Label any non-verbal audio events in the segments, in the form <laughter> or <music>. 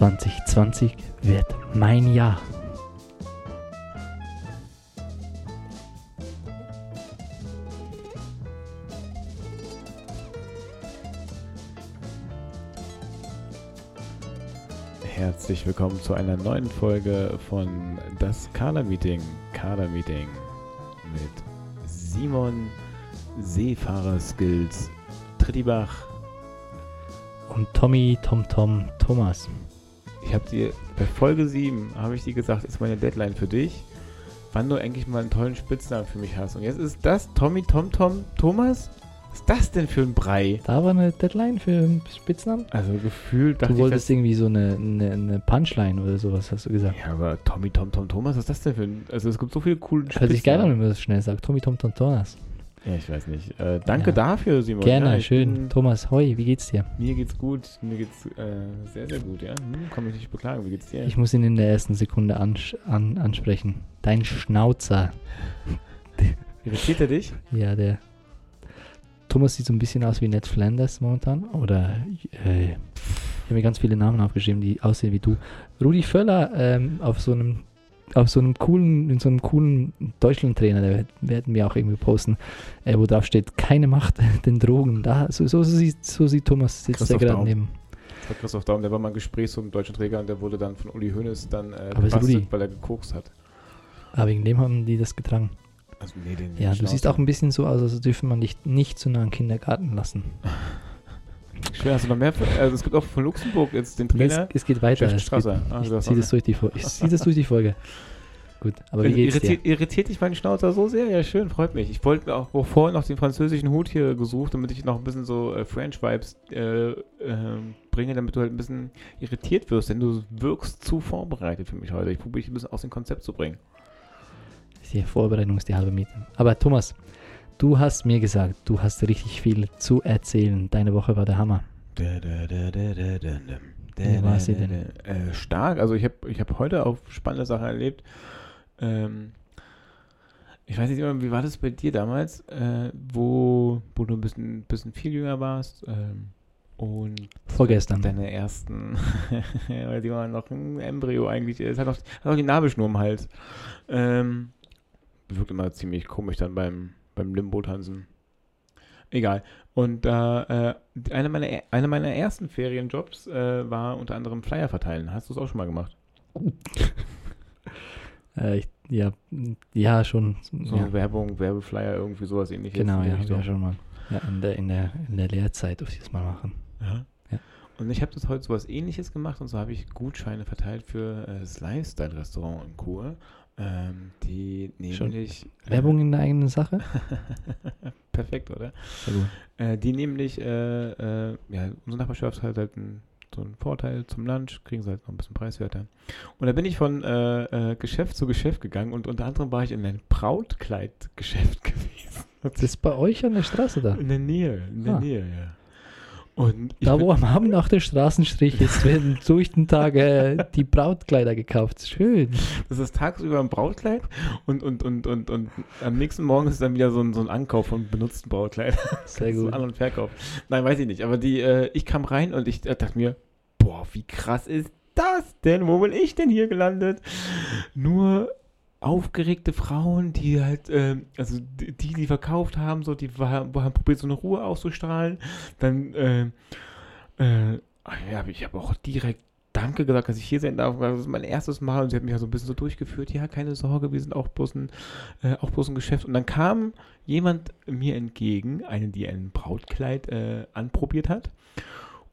2020 wird mein Jahr. Herzlich willkommen zu einer neuen Folge von Das Kader-Meeting. Kader-Meeting mit Simon Seefahrer-Skills Trittibach. Und Tommy, Tom, Tom, Thomas. Ich habe dir bei Folge 7, habe ich dir gesagt, ist meine Deadline für dich, wann du endlich mal einen tollen Spitznamen für mich hast. Und jetzt ist das Tommy, Tom, Tom, Thomas? Was ist das denn für ein Brei? Da war eine Deadline für einen Spitznamen? Also gefühlt dachte Du ich, wolltest das, irgendwie so eine, eine, eine Punchline oder sowas, hast du gesagt. ja, aber Tommy, Tom, Tom, Thomas, was ist das denn für ein... Also es gibt so viele coole Hört sich geil an, wenn man das schnell sagt. Tommy, Tom, Tom, Thomas. Ja, ich weiß nicht. Äh, danke Ja. dafür, Simon. Gerne, ja, schön. bin- Thomas, hoi, wie geht's dir? Mir geht's gut. Mir geht's äh, sehr, sehr gut, ja. Hm, kann mich nicht beklagen. Wie geht's dir? Ich muss ihn in der ersten Sekunde ansch an ansprechen. Dein Schnauzer. Irritiert er dich? Ja, der. Thomas sieht so ein bisschen aus wie Ned Flanders momentan. Oder. Äh, ich habe mir ganz viele Namen aufgeschrieben, die aussehen wie du. Rudi Völler ähm, auf so einem. Auf so einem coolen, in so einem coolen Deutschland-Trainer, der werden wir auch irgendwie posten, äh, wo drauf steht, keine Macht <laughs> den Drogen. Da, so, so, sieht, so sieht Thomas, sitzt Christoph der gerade neben. Das war Christoph Daum, der war mal im Gespräch zum deutschen Träger und der wurde dann von Uli Hoeneß dann äh, gebastelt, weil er gekokst hat. Aber wegen dem haben die das getragen. Also, nee, den Ja, du siehst auch ein bisschen so aus, als dürfen man dich nicht zu nah an den Kindergarten lassen. <laughs> Schwer, hast du noch mehr? Also es gibt auch von Luxemburg jetzt den Es, Trainer. es geht weiter. Es geht. Ah, ich ziehe das, durch die ich zieh das durch die Folge. Gut, aber wie geht's dir? irritiert, irritiert dich mein Schnauzer so sehr? Ja, schön, freut mich. Ich wollte auch vorhin noch den französischen Hut hier gesucht, damit ich noch ein bisschen so äh, French-Vibes äh, ähm, bringe, damit du halt ein bisschen irritiert wirst, denn du wirkst zu vorbereitet für mich heute. Ich probiere dich ein bisschen aus dem Konzept zu bringen. Die Vorbereitung ist die halbe Miete. Aber Thomas, du hast mir gesagt, du hast richtig viel zu erzählen. Deine Woche war der Hammer. Wie war sie denn? Äh, stark. Also ich habe ich hab heute auch spannende Sachen erlebt. Ähm, ich weiß nicht immer, wie war das bei dir damals, äh, wo, wo du ein bisschen, bisschen viel jünger warst ähm, und Vorgestern. deine ersten, <laughs> weil die waren noch ein Embryo eigentlich, es hat noch, hat noch die Nabelschnur im Hals. Ähm, wirkt immer ziemlich komisch dann beim, beim Limbo-Tanzen. Egal. Und da, äh, einer meiner, einer meiner ersten Ferienjobs äh, war unter anderem Flyer verteilen. Hast du es auch schon mal gemacht? <laughs> Äh, ich, ja, ja, schon. So ja, Werbung, Werbeflyer, irgendwie sowas ähnliches. genau, ja, ja, schon mal. Ja, in der, in der, in der Lehrzeit durfte ich das mal machen. Ja. Ja. Und ich habe das heute sowas ähnliches gemacht und so habe ich Gutscheine verteilt für äh, das Lifestyle-Restaurant in Chur. Ähm, die Schon nämlich. Werbung in der eigenen Sache? <laughs> Perfekt, oder? Sehr gut. Äh, die nämlich, äh, äh, ja, unsere Nachbarschaft hat halt einen, so einen Vorteil zum Lunch, kriegen sie halt noch ein bisschen preiswerter. Und da bin ich von äh, äh, Geschäft zu Geschäft gegangen und unter anderem war ich in einem Brautkleidgeschäft <laughs> gewesen. Das ist bei euch an der Straße da. In der Nähe, in der Ah. Nähe, ja. Und ich Da, wo am Abend nach der Straßenstrich ist, <laughs> werden durch den Tag äh, die Brautkleider gekauft. Schön. Das ist tagsüber ein Brautkleid und, und, und, und, und am nächsten Morgen ist dann wieder so ein, so ein Ankauf von benutzten Brautkleidern. <laughs> Sehr gut. An- und Verkauf. Nein, weiß ich nicht. Aber die, äh, ich kam rein und ich äh, dachte mir, boah, wie krass ist das denn? Wo bin ich denn hier gelandet? Nur aufgeregte Frauen, die halt, ähm, also die, die verkauft haben, so, die war, haben probiert, so eine Ruhe auszustrahlen. Dann, äh, äh, ah ja, ich habe auch direkt Danke gesagt, dass ich hier sein darf. Das ist mein erstes Mal und sie hat mich ja so ein bisschen so durchgeführt. Ja, keine Sorge, wir sind auch bloß ein, äh, auch bloß ein Geschäft. Und dann kam jemand mir entgegen, eine, die ein Brautkleid äh, anprobiert hat.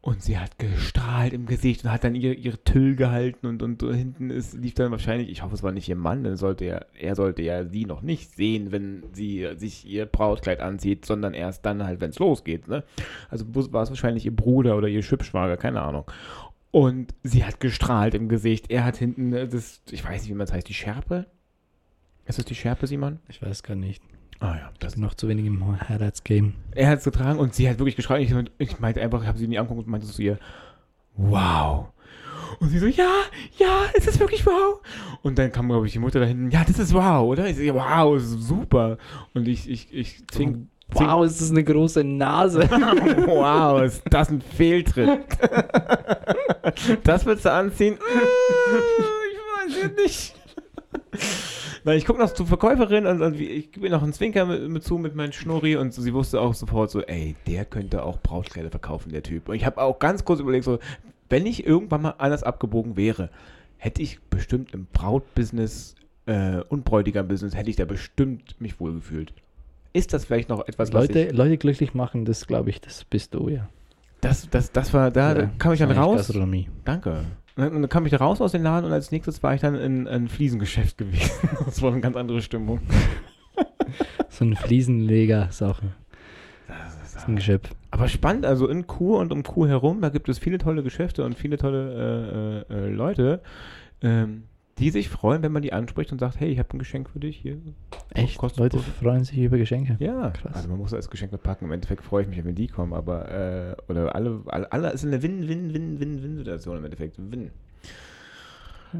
Und sie hat gestrahlt im Gesicht und hat dann ihr, ihre Tüll gehalten und, und hinten ist, lief dann wahrscheinlich, ich hoffe, es war nicht ihr Mann, dann sollte er, er sollte ja sie noch nicht sehen, wenn sie sich ihr Brautkleid anzieht, sondern erst dann halt, wenn es losgeht. Ne? Also war es wahrscheinlich ihr Bruder oder ihr Schwibschwager, keine Ahnung. Und sie hat gestrahlt im Gesicht. Er hat hinten äh, das, ich weiß nicht, wie man es heißt, die Schärpe? Ist das die Schärpe, Simon? Ich weiß gar nicht. Ah ja, bin noch zu wenig im Heiratsgame. Er hat es getragen und sie hat wirklich geschrien. Ich, ich meinte einfach, ich habe sie in die angeguckt und meinte zu ihr, wow. Und sie so, ja, ja, ist das wirklich wow? Und dann kam, glaube ich, die Mutter da hinten, ja, das ist wow, oder? Ich so, ja, wow, ist super. Und ich, ich, ich zwing, Wow, ist das eine große Nase. <laughs> wow, ist das ein Fehltritt. das willst du anziehen? <laughs> Ich weiß es nicht. Nein, ich gucke noch zur Verkäuferin und, und wie- ich gebe ihr noch einen Zwinker mit, mit zu mit meinem Schnurri und sie wusste auch sofort so, ey, der könnte auch Brautkleider verkaufen, der Typ. Und ich habe auch ganz kurz überlegt, so, wenn ich irgendwann mal anders abgebogen wäre, hätte ich bestimmt im Brautbusiness äh, und Bräutigam-Business, hätte ich da bestimmt mich wohlgefühlt. Ist das vielleicht noch etwas, was Leute, ich, Leute glücklich machen, das Und dann, kam ich da raus aus dem Laden und als nächstes war ich dann in ein Fliesengeschäft <laughs> gewesen. Das war eine ganz andere Stimmung. <laughs> So ein Fliesenleger-Sache. Das ist ein Geschöpf. Aber spannend, also in Kur und um Kur herum, da gibt es viele tolle Geschäfte und viele tolle äh, äh, äh, Leute, ähm, die sich freuen, wenn man die anspricht und sagt, hey, ich habe ein Geschenk für dich hier. Echt? Kostet Leute bloß- freuen sich über Geschenke. Ja, Krass. also man muss das Geschenk bepacken. Im Endeffekt freue ich mich, wenn die kommen, aber äh, oder alle, alle, alle ist eine Win-Win-Win-Win-Win-Situation im Endeffekt. Win.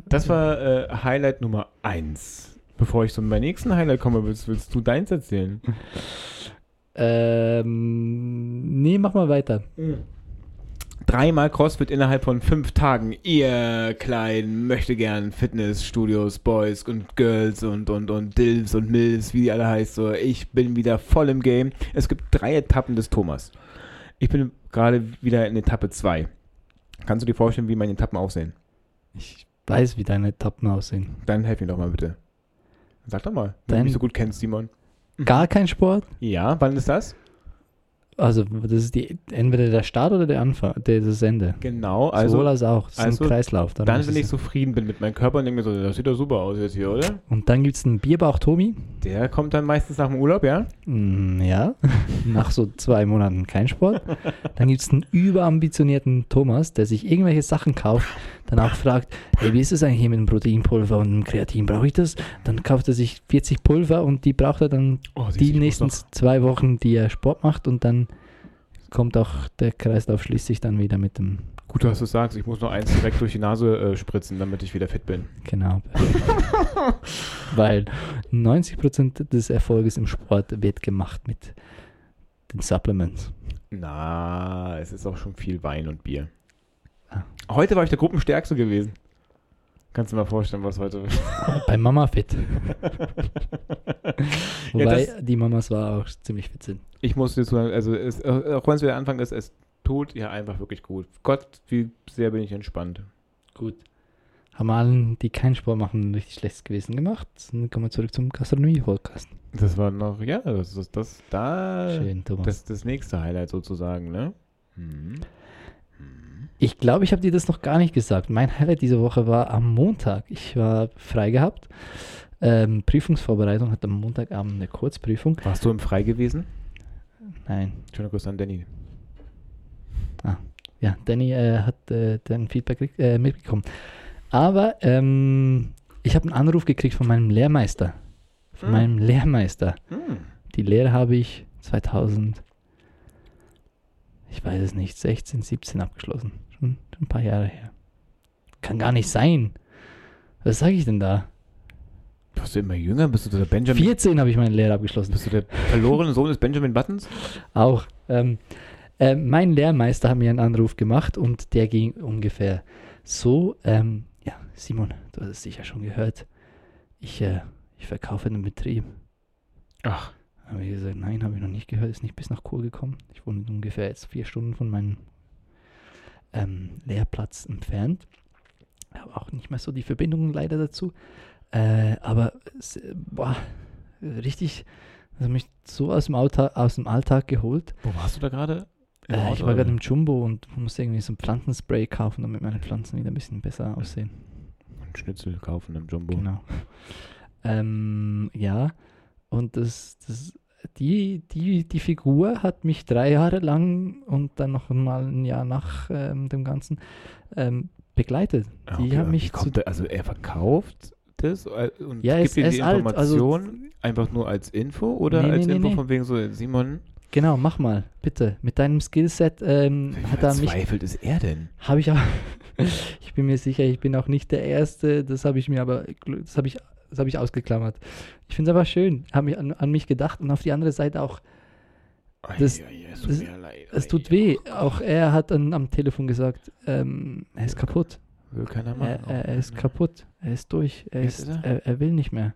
Das war äh, Highlight Nummer 1. Bevor ich zu meinem nächsten Highlight komme, willst, willst du deins erzählen? <laughs> Ähm, nee, mach mal weiter. Dreimal CrossFit innerhalb von fünf Tagen. Ihr kleinen möchte gern Fitnessstudios, Boys und Girls und, und, und Dills und Mills, wie die alle heißt. So, ich bin wieder voll im Game. Es gibt drei Etappen des Thomas. Ich bin gerade wieder in Etappe 2. Kannst du dir vorstellen, wie meine Etappen aussehen? Ich weiß, wie deine Etappen aussehen. Dann helf mir doch mal bitte. Sag doch mal, wenn du mich so gut kennst, Simon. Gar kein Sport? Ja, wann ist das? Also, das ist die, entweder der Start oder der Anfang, der, das Ende. Genau, Also, Sowohl also als auch. Das ist also ein Kreislauf. Darum dann, ist wenn ich zufrieden bin mit meinem Körper und denke mir so, das sieht doch super aus jetzt hier, oder? Und dann gibt es einen Bierbauch Tomi. Der kommt dann meistens nach dem Urlaub, ja? Mm, ja, <laughs> nach so zwei Monaten kein Sport. Dann gibt es einen überambitionierten Thomas, der sich irgendwelche Sachen kauft, dann auch fragt, hey, wie ist es eigentlich mit dem Proteinpulver und dem Kreatin? Brauche ich das? Dann kauft er sich 40 Pulver und die braucht er dann Oh, die nächsten zwei Wochen, die er Sport macht und dann kommt auch der Kreislauf schließt sich dann wieder mit dem, Gut, dass du es sagst, ich muss noch eins direkt durch die Nase äh, spritzen, damit ich wieder fit bin. genau. <laughs> Weil 90% des Erfolges im Sport wird gemacht mit den Supplements. Na, es ist auch schon viel Wein und Bier. Heute war ich der Gruppenstärkste gewesen. Kannst du dir mal vorstellen, was heute. Bei Mama fit. <laughs> Wobei das- die Mamas war auch ziemlich fit sind. Ich muss dir sagen, also es, auch wenn es wieder Anfang ist, es tut ja einfach wirklich gut. Gott, wie sehr bin ich entspannt. Gut. Haben allen, die keinen Sport machen, richtig schlechtes Gewissen gemacht. Dann kommen wir zurück zum Gastronomie-Podcast. Das war noch, ja, das ist das, da, Schön, Thomas. das, das nächste Highlight sozusagen, ne? Mhm. Ich glaube, ich habe dir das noch gar nicht gesagt. Mein Highlight diese Woche war am Montag. Ich war frei gehabt. Ähm, Prüfungsvorbereitung hatte am Montagabend eine Kurzprüfung. Warst du im Frei gewesen? Nein, Schöner Grüße an Danny. ja, Danny äh, hat äh, dein Feedback äh, mitbekommen. Aber ähm, ich habe einen Anruf gekriegt von meinem Lehrmeister. Von Hm. meinem Lehrmeister. Hm. Die Lehre habe ich 2000, ich weiß es nicht, 16, 17 abgeschlossen. Schon ein paar Jahre her. Kann gar nicht sein. Was sage ich denn da? Warst du immer jünger? Bist du der Benjamin? 14 habe ich meine Lehre abgeschlossen. Bist du der verlorene Sohn des Benjamin Buttons? Auch. Ähm, äh, mein Lehrmeister hat mir einen Anruf gemacht und der ging ungefähr so. Ähm, ja, Simon, du hast es sicher schon gehört. Ich, äh, ich verkaufe einen Betrieb. Ach, Habe ich gesagt, nein, habe ich noch nicht gehört, ist nicht bis nach Chur gekommen. Ich wohne ungefähr jetzt vier Stunden von meinem ähm, Lehrplatz entfernt. Habe auch nicht mehr so die Verbindungen leider dazu. Äh, aber es, äh, boah, richtig, das hat mich so aus dem, Alltag, aus dem Alltag geholt. wo warst du da gerade? Äh, ich war gerade im Jumbo und musste irgendwie so ein Pflanzenspray kaufen, damit meine Pflanzen wieder ein bisschen besser aussehen. Ein Schnitzel kaufen im Jumbo. Genau. Ähm, ja, und das, das, die, die, die Figur hat mich drei Jahre lang und dann noch mal ein Jahr nach ähm, dem Ganzen ähm, begleitet. Ah, Die okay, haben mich zu- der, also er verkauft das äh, und Ja, gibt es- dir die ist alt, also- Information einfach nur als Info oder Nee, als nee, Info nee. von wegen so, Simon, Genau, mach mal, bitte. Mit deinem Skillset ähm, hat er mich verzweifelt ist er denn? Habe ich auch. <laughs> ich bin mir sicher, ich bin auch nicht der Erste. Das habe ich mir aber, das habe ich, das habe ich ausgeklammert. Ich finde es aber schön, habe mich an, an mich gedacht und auf die andere Seite auch, Das- es das-. Es Ei, tut weh. Auch er hat dann am Telefon gesagt, ähm, er ist kaputt. Will keiner machen. Er, er, er ist kaputt. Er ist durch. Er, ist, er, er will nicht mehr.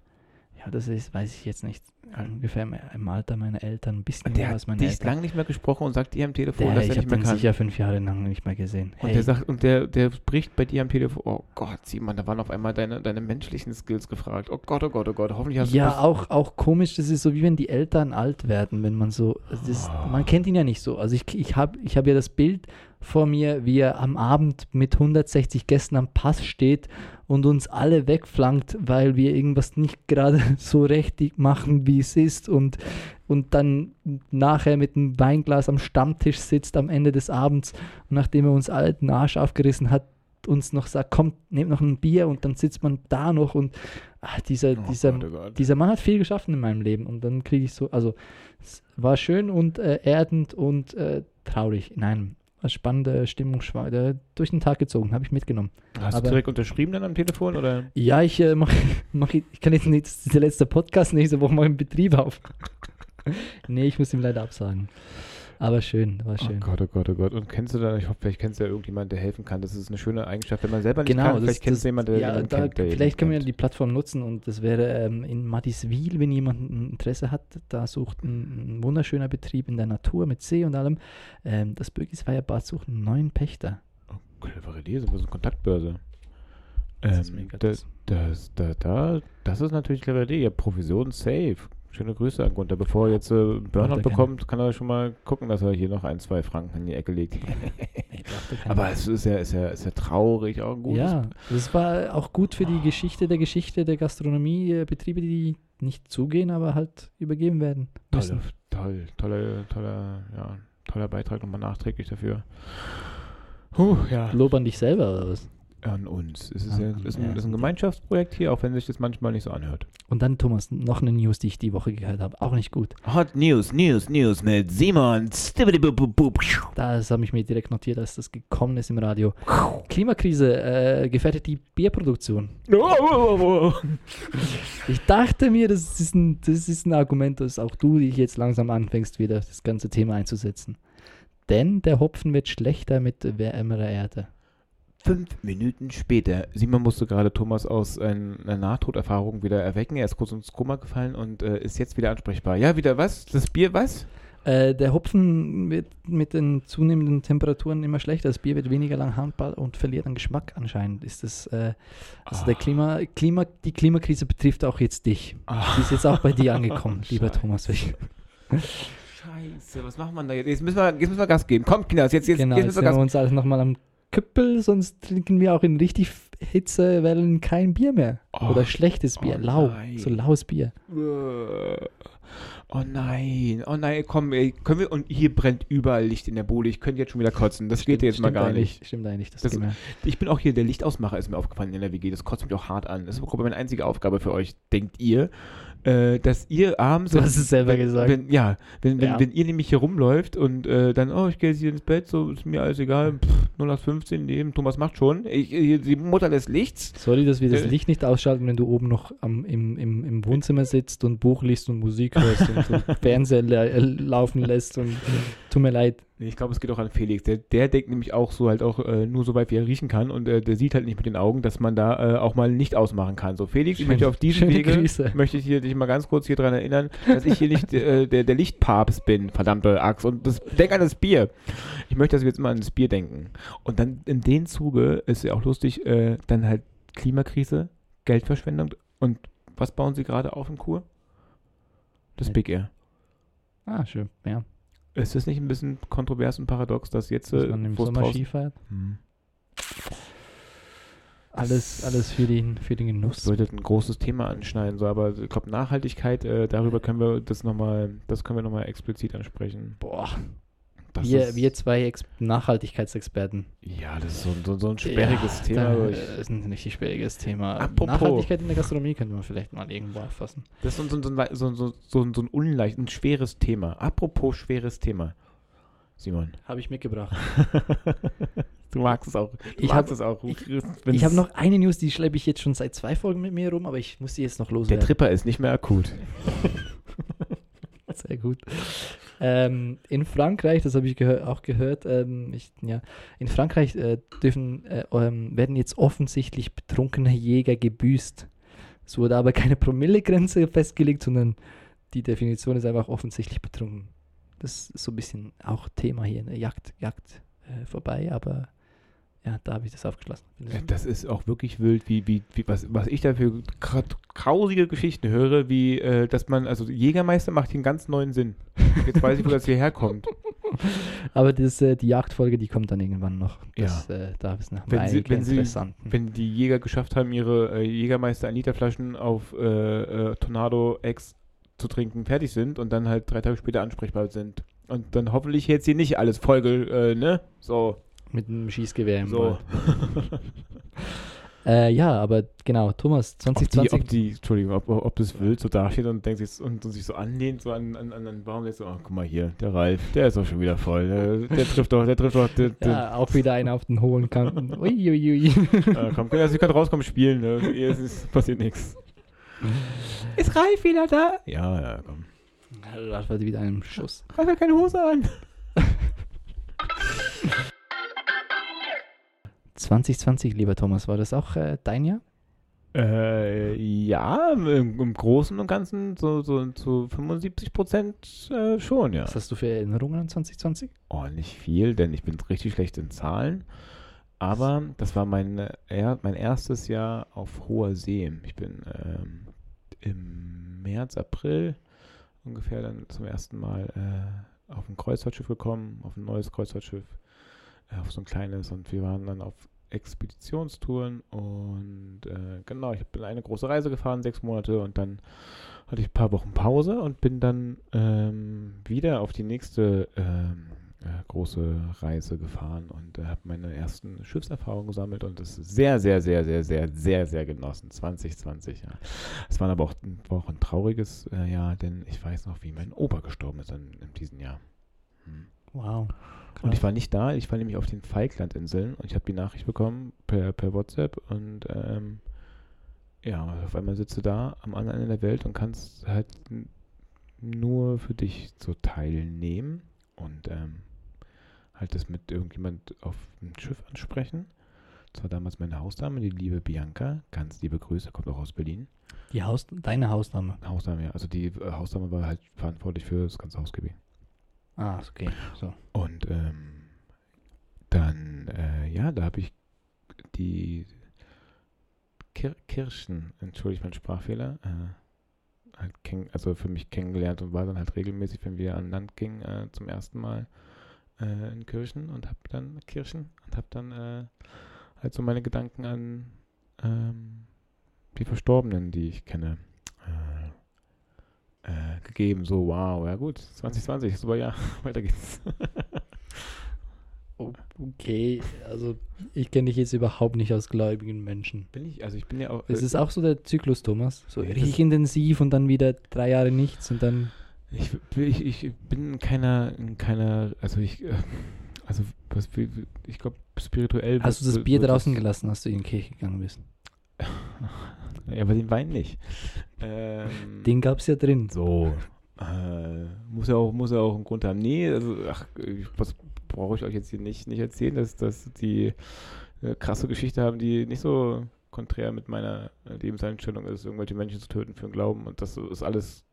Ja, das ist, weiß ich jetzt nicht. Ungefähr im- Alter meiner Eltern. Ein bisschen der mehr als meine dich Eltern. lange nicht mehr gesprochen und sagt dir am Telefon, Der, dass ich er habe nicht mehr kann. sicher fünf Jahre lang nicht mehr gesehen. Und Hey, der sagt, und der, der spricht bei dir am Telefon, oh Gott, Simon, da waren auf einmal deine, deine menschlichen Skills gefragt. Oh Gott, oh Gott, oh Gott, hoffentlich hast du ja, auch, auch komisch, das ist so wie wenn die Eltern alt werden, wenn man so, das, Oh. man kennt ihn ja nicht so. Also ich, ich habe ich hab ja das Bild vor mir, wie er am Abend mit 160 Gästen am Pass steht und uns alle wegflankt, weil wir irgendwas nicht gerade <laughs> so richtig machen, wie es ist und, und dann nachher mit einem Weinglas am Stammtisch sitzt am Ende des Abends und nachdem er uns alle den Arsch aufgerissen hat, uns noch sagt, kommt, nehmt noch ein Bier und dann sitzt man da noch und ach, dieser, Oh dieser, Gott, oh Gott. dieser Mann hat viel geschaffen in meinem Leben und dann kriege ich so, also es war schön und äh, erdend und äh, traurig. Nein, eine spannende Stimmung äh, durch den Tag gezogen, habe ich mitgenommen. Hast aber- du direkt unterschrieben dann am Telefon oder? Ja, ich äh, mache, <laughs> mach, ich ich kann jetzt nicht, das ist der letzte Podcast, nächste Woche mal im Betrieb auf. <laughs> nee, ich muss ihm leider absagen. Aber schön, war schön. Oh Gott, oh Gott, oh Gott. Und kennst du da, ich hoffe, vielleicht kennst du ja irgendjemanden, der helfen kann. Das ist eine schöne Eigenschaft, wenn man selber nicht Genau, kann. das- Vielleicht kennst das- du jemanden, der ja, jemanden da, kennt, der vielleicht können wir kennt. die Plattform nutzen und das wäre ähm, in Mattiswil, wenn jemand ein Interesse hat, da sucht ein, ein wunderschöner Betrieb in der Natur mit See und allem. Ähm, das Bürgisweier Bad sucht einen neuen Pächter. Oh, clevere Idee, so eine Kontaktbörse. Das ist Ähm, mega, das, das, da, da, das ist natürlich eine clevere Idee. Ja, Provision safe. Schöne Grüße an Gunther. Bevor er jetzt äh, Burnout bekommt, kann er schon mal gucken, dass er hier noch ein, zwei Franken in die Ecke legt. <laughs> Er. Aber es ist ja, ist ja, ist ja traurig, auch ein gutes. ja, das war auch gut für die Geschichte der Geschichte der Gastronomie, Betriebe, die nicht zugehen, aber halt übergeben werden. Müssen. toll, toller, toller, ja, toller Beitrag nochmal nachträglich dafür. Huh, ja. Lob an dich selber oder was? An uns. Es ist, An- ja, ist, ein, ist ein Gemeinschaftsprojekt hier, auch wenn sich das manchmal nicht so anhört. Und dann, Thomas, noch eine News, die ich die Woche gehört habe. Auch nicht gut. Hot News, News, News mit Simon. Das habe ich mir direkt notiert, als das gekommen ist im Radio. Klimakrise äh, gefährdet die Bierproduktion. <laughs> Ich dachte mir, das ist, ein, das ist ein Argument, dass auch du dich jetzt langsam anfängst, wieder das ganze Thema einzusetzen. Denn der Hopfen wird schlechter mit wärmerer Erde. Fünf Minuten später. Simon musste gerade Thomas aus ein- einer Nahtoderfahrung wieder erwecken. Er ist kurz ins Koma gefallen und äh, ist jetzt wieder ansprechbar. Ja, wieder was? Das Bier was? Äh, der Hopfen wird mit den zunehmenden Temperaturen immer schlechter. Das Bier wird weniger lang haltbar und verliert an Geschmack anscheinend. Ist das, äh, also der Ah. Klima, Klima, die Klimakrise betrifft auch jetzt dich. Ah. Die ist jetzt auch bei dir angekommen, <laughs> lieber Scheiße. Thomas. Scheiße, was macht man da jetzt? Jetzt müssen wir, jetzt müssen wir Gas geben. Kommt, Kinders, jetzt, jetzt, genau, jetzt müssen wir wir Gas uns alles nochmal am Küppel, sonst trinken wir auch in richtig Hitzewellen kein Bier mehr. Oh, Oder schlechtes Bier, oh lau, nein. so laues Bier. Äh, Oh nein, oh nein, komm, ey, können wir, und hier brennt überall Licht in der Bude. Ich könnte jetzt schon wieder kotzen. Das geht jetzt mal Stimmt gar eigentlich, nicht. Stimmt eigentlich, das, Das- geht mir. Ich bin auch hier, der Lichtausmacher ist mir aufgefallen in der WG. Das kotzt mich auch hart an. Das ist meine einzige Aufgabe für euch, denkt ihr, äh, dass ihr abends. Du hast es selber wenn, gesagt. Wenn, ja, wenn, wenn, Ja. wenn ihr nämlich hier rumläuft und äh, dann, oh, ich gehe jetzt hier ins Bett, so ist mir alles egal, pff, 0815, nee, Thomas macht schon. Ich, die Mutter des Lichts. Sorry, dass wir das Äh. Licht nicht ausschalten, wenn du oben noch am, im, im, im Wohnzimmer sitzt und Buch liest und Musik hörst und, <laughs> Fernseher äh, laufen lässt und tut mir leid. Nee, ich glaube, es geht auch an Felix. Der, der denkt nämlich auch so halt auch äh, nur so weit, wie er riechen kann und äh, der sieht halt nicht mit den Augen, dass man da äh, auch mal nicht ausmachen kann. So, Felix, ich Schön- möchte auf diesem schöne Wege, Grüße. möchte ich hier dich mal ganz kurz hier dran erinnern, dass ich hier nicht äh, der, der Lichtpapst bin, verdammte Axt. Und das, denk an das Bier. Ich möchte, dass wir jetzt mal an das Bier denken. Und dann in dem Zuge ist ja auch lustig, äh, dann halt Klimakrise, Geldverschwendung und was bauen sie gerade auf im Kur? Das. Big Air. Ah, schön, ja. Ist das nicht ein bisschen kontrovers und paradox, dass jetzt Dass äh, man im Sommer draußen- Ski fährt. Hm. Alles, alles für den, für den Ich Genuss. wollte ein großes Thema anschneiden, so, aber ich glaube Nachhaltigkeit, äh, darüber können wir das nochmal, das können wir nochmal explizit ansprechen. Boah, Das wir, ist, wir zwei Ex Nachhaltigkeitsexperten. ja, das ist so, so, so ein sperriges Ja, Thema. Da, das ist ein richtig sperriges Thema. Apropos- Nachhaltigkeit in der Gastronomie könnte man vielleicht mal irgendwo erfassen. das ist so, so, so, ein- so, so, so, ein- so ein unleicht, ein schweres Thema. Apropos schweres Thema. Simon. Habe ich mitgebracht. <laughs> du magst es auch. Du Ich magst hab- es auch. ich- Ich habe noch eine News, die schleppe ich jetzt schon seit zwei Folgen mit mir rum, aber ich muss die jetzt noch Der loswerden. Tripper ist nicht mehr akut. <laughs> <laughs> Sehr gut. Ähm, in Frankreich, das habe ich gehör, auch gehört, ähm, ich, ja, in Frankreich äh, dürfen, äh, ähm, werden jetzt offensichtlich betrunkene Jäger gebüßt. Es wurde aber keine Promillegrenze festgelegt, sondern die Definition ist einfach offensichtlich betrunken. Das ist so ein bisschen auch Thema hier in der Jagd, Jagd äh, vorbei, aber ja, da habe ich das aufgeschlossen. Ja, Das ist auch wirklich wild, wie, wie, wie was, was ich da für gra- grausige Geschichten höre, wie, äh, dass man, also Jägermeister macht hier einen ganz neuen Sinn. Jetzt weiß ich, wo das hierher kommt. <laughs> Aber das, äh, die Jagdfolge, die kommt dann irgendwann noch. Das, äh, da ist noch Wenn sie- wenn sie-. Wenn die Jäger geschafft haben, ihre äh, Jägermeister 1 Liter Flaschen auf äh, äh, Tornado X zu trinken fertig sind und dann halt drei Tage später ansprechbar sind. Und dann hoffentlich jetzt hier nicht alles Folge, äh, ne? So. Mit einem Schießgewehr im So. <laughs> Äh, ja, aber genau, Thomas, Ob die, 2020. ob die, Entschuldigung, ob, ob das wild so dasteht und denkt sich und, und sich so anlehnt, so an, an, an einen Baum, der so, oh, guck mal hier, der Ralf, der ist doch schon wieder voll. Der, der trifft doch, der trifft doch, der, der, ja, auch wieder einer auf den hohen Kanten. <laughs> Uiuiui. äh, komm, also ich kann rauskommen spielen, ne? Es ist, passiert nichts. Ist Ralf wieder da? Ja, ja, komm. Das war wieder ein Schuss. Ralf hat keine Hose an. <laughs> 2020, lieber Thomas, war das auch äh, dein Jahr? Äh, ja, im, im Großen und Ganzen so, so zu 75 Prozent äh, schon, ja. Was hast du für Erinnerungen an 2020? Oh, nicht viel, denn ich bin richtig schlecht in Zahlen. Aber das war mein, äh, er, mein erstes Jahr auf hoher See. Ich bin ähm, im März, April ungefähr dann zum ersten Mal äh, auf ein Kreuzfahrtschiff gekommen, auf ein neues Kreuzfahrtschiff, äh, auf so ein kleines und wir waren dann auf Expeditionstouren und äh, genau, ich bin eine große Reise gefahren, sechs Monate und dann hatte ich ein paar Wochen Pause und bin dann ähm, wieder auf die nächste ähm, äh, große Reise gefahren und äh, habe meine ersten Schiffserfahrungen gesammelt und es sehr, sehr, sehr, sehr, sehr, sehr, sehr genossen. 2020, ja. Es war aber auch, war auch ein trauriges äh, Jahr, denn ich weiß noch, wie mein Opa gestorben ist in, in diesem Jahr. Hm. Wow. Und ich war nicht da, ich war nämlich auf den Falklandinseln und ich habe die Nachricht bekommen per, per WhatsApp und ähm, ja, auf einmal sitzt du da am anderen Ende der Welt und kannst halt nur für dich so teilnehmen und ähm, halt das mit irgendjemand auf dem Schiff ansprechen. Das war damals meine Hausdame, die liebe Bianca. Ganz liebe Grüße, kommt auch aus Berlin. Die Haus, deine Hausname. Hausdame, ja. Also die äh, Hausdame war halt verantwortlich für das ganze Hausgebiet. Ah, okay. So. Und ähm, dann, äh, ja, da habe ich die Kir Kirschen, entschuldigt mein Sprachfehler, äh, halt also für mich kennengelernt und war dann halt regelmäßig, wenn wir an Land gingen, äh, zum ersten Mal äh, in Kirchen und habe dann Kirchen und habe dann äh, halt so meine Gedanken an ähm, die Verstorbenen, die ich kenne, äh, gegeben. So, wow, ja gut, 2020, super Jahr, <laughs> weiter geht's. Okay, also ich kenne dich jetzt überhaupt nicht als gläubigen Menschen. Bin ich, also ich bin ja auch. Es äh, ist auch so der Zyklus, Thomas. So richtig intensiv und dann wieder drei Jahre nichts und dann. Ich, ich, ich bin in keiner, in keiner, also ich, äh, also was, ich glaube spirituell. Hast du das Bier draußen gelassen, als du in die Kirche gegangen bist? Ja, aber den Wein nicht. Ähm, Den gab es ja drin. so. Äh, muss ja auch, muss ja auch einen Grund haben. Nee, also, ach, was brauche ich euch jetzt hier nicht, nicht erzählen, dass, dass die äh, krasse Geschichte haben, die nicht so konträr mit meiner Lebenseinstellung ist, irgendwelche Menschen zu töten für den Glauben und das ist alles,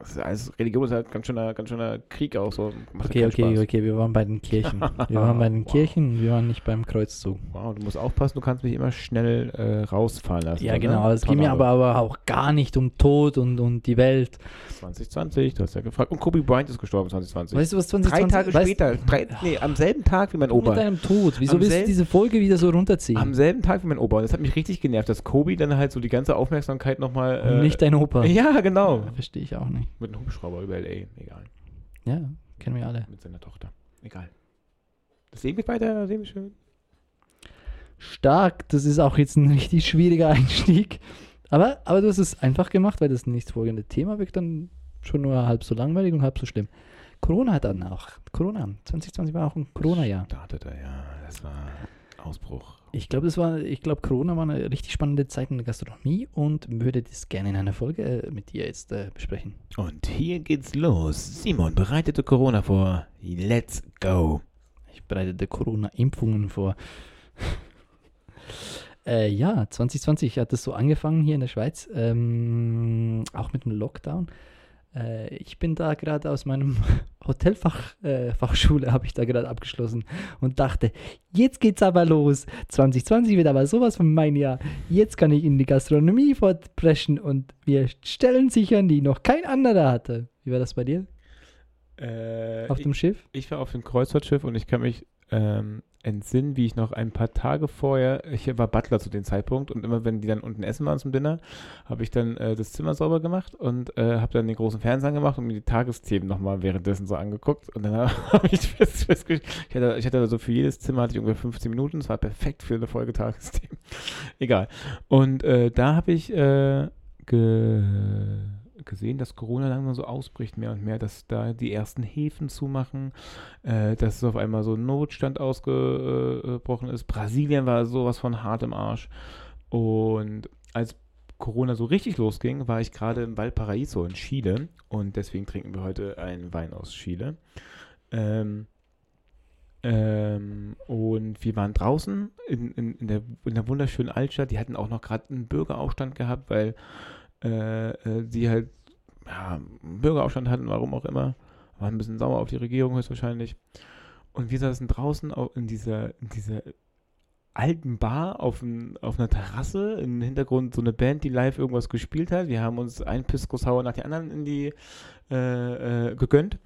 das ist alles Religion ist halt ganz schöner, ganz schöner Krieg auch so. Macht Okay, okay, Spaß. okay, wir waren bei den Kirchen. <laughs> Wir waren bei den Wow. Kirchen und wir waren nicht beim Kreuzzug. Wow, du musst aufpassen, du kannst mich immer schnell äh, rausfahren lassen. Ja, ne? genau, aber es ging mir aber, aber auch gar nicht um Tod und, und die Welt. 2020, du hast ja gefragt. Und Kobe Bryant ist gestorben 2020. Weißt du, was Drei 2020 Tage weißt, später, drei, nee, am selben Tag wie mein Du mit Opa. deinem Tod. Wieso Am willst du selben- diese Folge wieder so runterziehen? Am selben Tag wie mein Opa. Und das hat mich richtig genervt, dass Kobe dann halt so die ganze Aufmerksamkeit nochmal. Und nicht dein Opa. Ja, genau. Verstehe ich auch nicht. Mit einem Hubschrauber über L.A. Egal. Ja, kennen wir alle. Mit seiner Tochter. Egal. Das Leben geht weiter, Leben ist schön. Stark, das ist auch jetzt ein richtig schwieriger Einstieg. Aber, aber du hast es einfach gemacht, weil das nächstfolgende Thema wirkt dann schon nur halb so langweilig und halb so schlimm. Corona hat dann auch. Corona. 2020 war auch ein Corona-Jahr. Startete, ja. Das war Ausbruch. Ich glaube, das war, ich glaube, Corona war eine richtig spannende Zeit in der Gastronomie und würde das gerne in einer Folge äh, mit dir jetzt äh, besprechen. Und hier geht's los. Simon bereitete Corona vor. Let's go. Ich bereitete Corona-Impfungen vor. <laughs> äh, ja, 2020 hat es so angefangen hier in der Schweiz, ähm, auch mit dem Lockdown. Äh, ich bin da gerade aus meinem <laughs> Hotelfach, äh, Fachschule habe ich da gerade abgeschlossen und dachte, jetzt geht's aber los. 2020 wird aber sowas von mein Jahr. Jetzt kann ich in die Gastronomie fortpreschen und wir Stellen sichern, die noch kein anderer hatte. Wie war das bei dir Äh, auf ich, dem Schiff? ich war auf dem Kreuzfahrtschiff und ich kann mich ähm, entsinnen, wie ich noch ein paar Tage vorher, ich war Butler zu dem Zeitpunkt und immer wenn die dann unten essen waren zum Dinner, habe ich dann äh, das Zimmer sauber gemacht und äh, habe dann den großen Fernseher gemacht und mir die Tagesthemen nochmal währenddessen so angeguckt und dann <laughs> habe ich fest, festgestellt, ich hatte, ich hatte so für jedes Zimmer hatte ich ungefähr 15 Minuten, das war perfekt für eine Folge Tagesthemen. <laughs> Egal. Und äh, da habe ich äh, ge gesehen, dass Corona langsam so ausbricht, mehr und mehr, dass da die ersten Häfen zumachen, äh, dass es auf einmal so ein Notstand ausgebrochen ist. Brasilien war sowas von hart im Arsch. Und als Corona so richtig losging, war ich gerade im Valparaiso in Chile und deswegen trinken wir heute einen Wein aus Chile. Ähm, ähm, und wir waren draußen in, in, in, der, in der wunderschönen Altstadt. Die hatten auch noch gerade einen Bürgeraufstand gehabt, weil äh, äh, die halt ja, einen Bürgeraufstand hatten, warum auch immer. Waren ein bisschen sauer auf die Regierung höchstwahrscheinlich. Und wir saßen draußen au- in dieser, in dieser alten Bar auf, ein, auf einer Terrasse. Im Hintergrund so eine Band, die live irgendwas gespielt hat. Wir haben uns ein Pisco Sour nach den anderen in die äh, äh, gegönnt.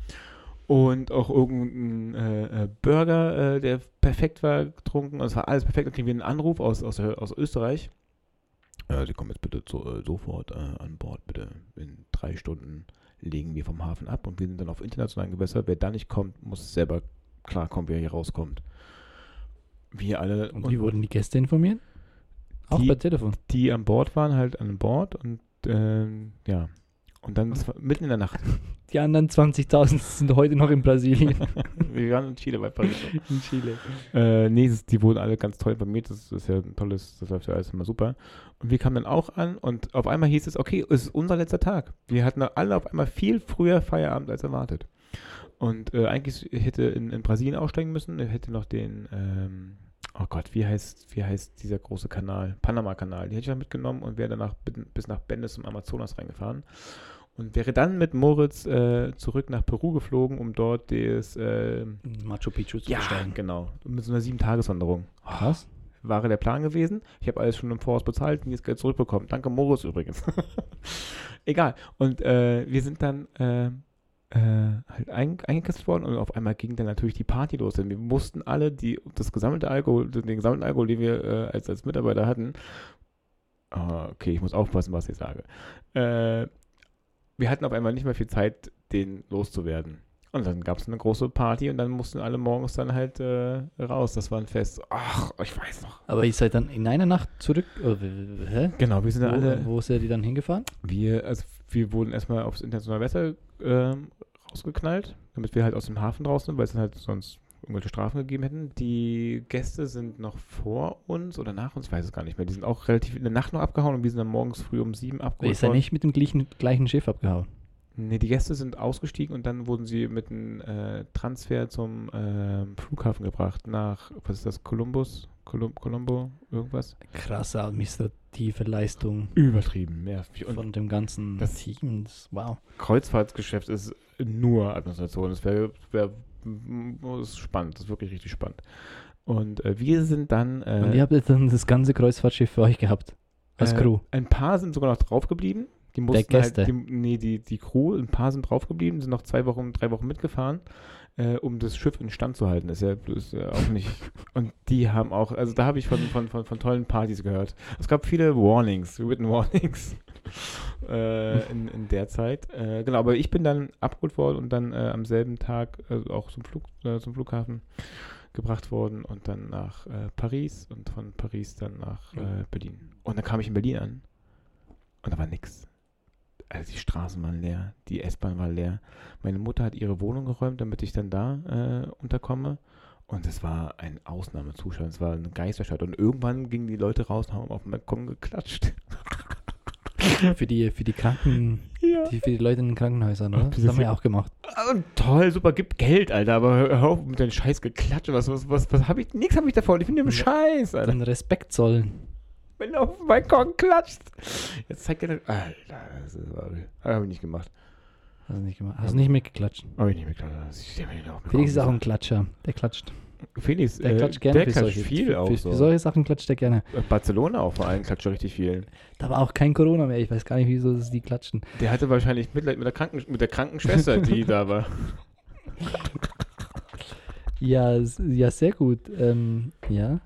Und auch irgendeinen äh, äh, Burger, äh, der perfekt war, getrunken. Und es war alles perfekt. Dann kriegen wir einen Anruf aus, aus, aus Österreich. Äh, Sie kommen jetzt bitte zu, äh, sofort äh, an Bord, bitte. In drei Stunden legen wir vom Hafen ab und wir sind dann auf internationalen Gewässer. Wer da nicht kommt, muss selber klarkommen, wer hier rauskommt. Wir alle, Und wie wurden die Gäste informiert? Auch Die- per Telefon. die an Bord waren, halt an Bord und ähm, ja. Und dann mitten in der Nacht. <laughs> Die anderen 20.000 sind heute noch in Brasilien. <laughs> wir waren in Chile bei Paris. <laughs> in Chile. Äh, nee, die wurden alle ganz toll informiert. Das ist ja ein tolles, das läuft ja alles immer super. Und wir kamen dann auch an und auf einmal hieß es, okay, es ist unser letzter Tag. Wir hatten alle auf einmal viel früher Feierabend als erwartet. Und äh, eigentlich hätte in, in Brasilien aussteigen müssen. Er hätte noch den, ähm, oh Gott, wie heißt, wie heißt dieser große Kanal? Panama-Kanal. Die hätte ich noch mitgenommen und wäre danach bi- bis nach Bendes im Amazonas reingefahren. Und wäre dann mit Moritz äh, zurück nach Peru geflogen, um dort das, äh, Machu Picchu zu ja, besteigen. genau. Mit so einer sieben-Tages-Wanderung. Krass. War der Plan gewesen. Ich habe alles schon im Voraus bezahlt und jetzt Geld zurückbekommen. Danke, Moritz übrigens. <laughs> Egal. Und äh, wir sind dann äh, äh, halt ein, eingekesselt worden und auf einmal ging dann natürlich die Party los. Denn wir mussten alle die, das gesammelte Alkohol, den gesamten Alkohol, den wir äh, als, als Mitarbeiter hatten, Ah, okay, ich muss aufpassen, was ich sage. Äh, wir hatten auf einmal nicht mehr viel Zeit, den loszuwerden. Und dann gab es eine große Party und dann mussten alle morgens dann halt äh, raus. Das war ein Fest. Ach, ich weiß noch. Aber ihr seid dann in einer Nacht zurück. W- hä? Genau, wir sind Wo, dann alle. wo seid ihr dann hingefahren? Wir, also wir wurden erstmal aufs internationale Wetter ähm, rausgeknallt, damit wir halt aus dem Hafen draußen sind, weil es dann halt sonst irgendwelche Strafen gegeben hätten. Die Gäste sind noch vor uns oder nach uns, ich weiß es gar nicht mehr. Die sind auch relativ in der Nacht noch abgehauen und wir sind dann morgens früh um sieben abgeholt seid worden. nicht mit dem gleichen, gleichen Schiff abgehauen. Nee, die Gäste sind ausgestiegen und dann wurden sie mit einem äh, Transfer zum ähm, Flughafen gebracht nach, was ist das, Columbus? Colum Colombo? Irgendwas? Krasse administrative Leistung Übertrieben, ja. Und von dem ganzen das- Team. Wow. Kreuzfahrtsgeschäft ist nur Administration. Das wäre wär, das ist spannend, das ist wirklich richtig spannend. Und äh, wir sind dann. Äh, Und ihr habt jetzt dann das ganze Kreuzfahrtschiff für euch gehabt. Als äh, Crew. Ein paar sind sogar noch draufgeblieben. Die mussten Gäste? halt, die, nee, die, die Crew, ein paar sind draufgeblieben, sind noch zwei Wochen, drei Wochen mitgefahren, äh, um das Schiff in Stand zu halten. Das ist ja, ist ja auch nicht. <laughs> Und die haben auch, also da habe ich von, von, von, von tollen Partys gehört. Es gab viele Warnings, written Warnings <laughs> äh, in, in der Zeit. Äh, genau, aber ich bin dann abgeholt worden und dann äh, am selben Tag also auch zum, Flug, äh, zum Flughafen gebracht worden und dann nach äh, Paris und von Paris dann nach äh, Berlin. Und dann kam ich in Berlin an und da war nix. Also die Straßen waren leer, die S-Bahn war leer. Meine Mutter hat ihre Wohnung geräumt, damit ich dann da äh, unterkomme. Und es war ein Ausnahmezustand, es war eine Geisterstadt. Und irgendwann gingen die Leute raus und haben auf dem Balkon geklatscht. <laughs> Für die, für die Kranken, Ja. die, für die Leute in den Krankenhäusern, oder? Ach, Das haben wir ja auch gemacht. Ah, toll, super, gib Geld, Alter, aber hör, auf mit deinem Scheiß geklatscht. Was, was, was, was hab ich? Nix hab ich davon. Ich bin im Scheiß, Alter. Den Respekt zollen. Wenn du auf dem Balkon klatscht. Jetzt zeigt er. Alter, das ist, hab ich nicht gemacht. Hast du nicht gemacht. Hast du nicht mitgeklatscht. Hab ich nicht mitgeklatscht. Den Felix ist auch ein Klatscher. Der klatscht. Felix, Der äh, klatscht gerne der klatscht solche, viel auch für, so. für solche Sachen klatscht er gerne. Barcelona auch vor allem klatscht richtig viel. Da war auch kein Corona mehr. Ich weiß gar nicht, wieso das die klatschen. Der hatte wahrscheinlich Mitleid mit der, Kranken, mit der Krankenschwester, die da war. Ja, ja, sehr gut. Ähm, ja.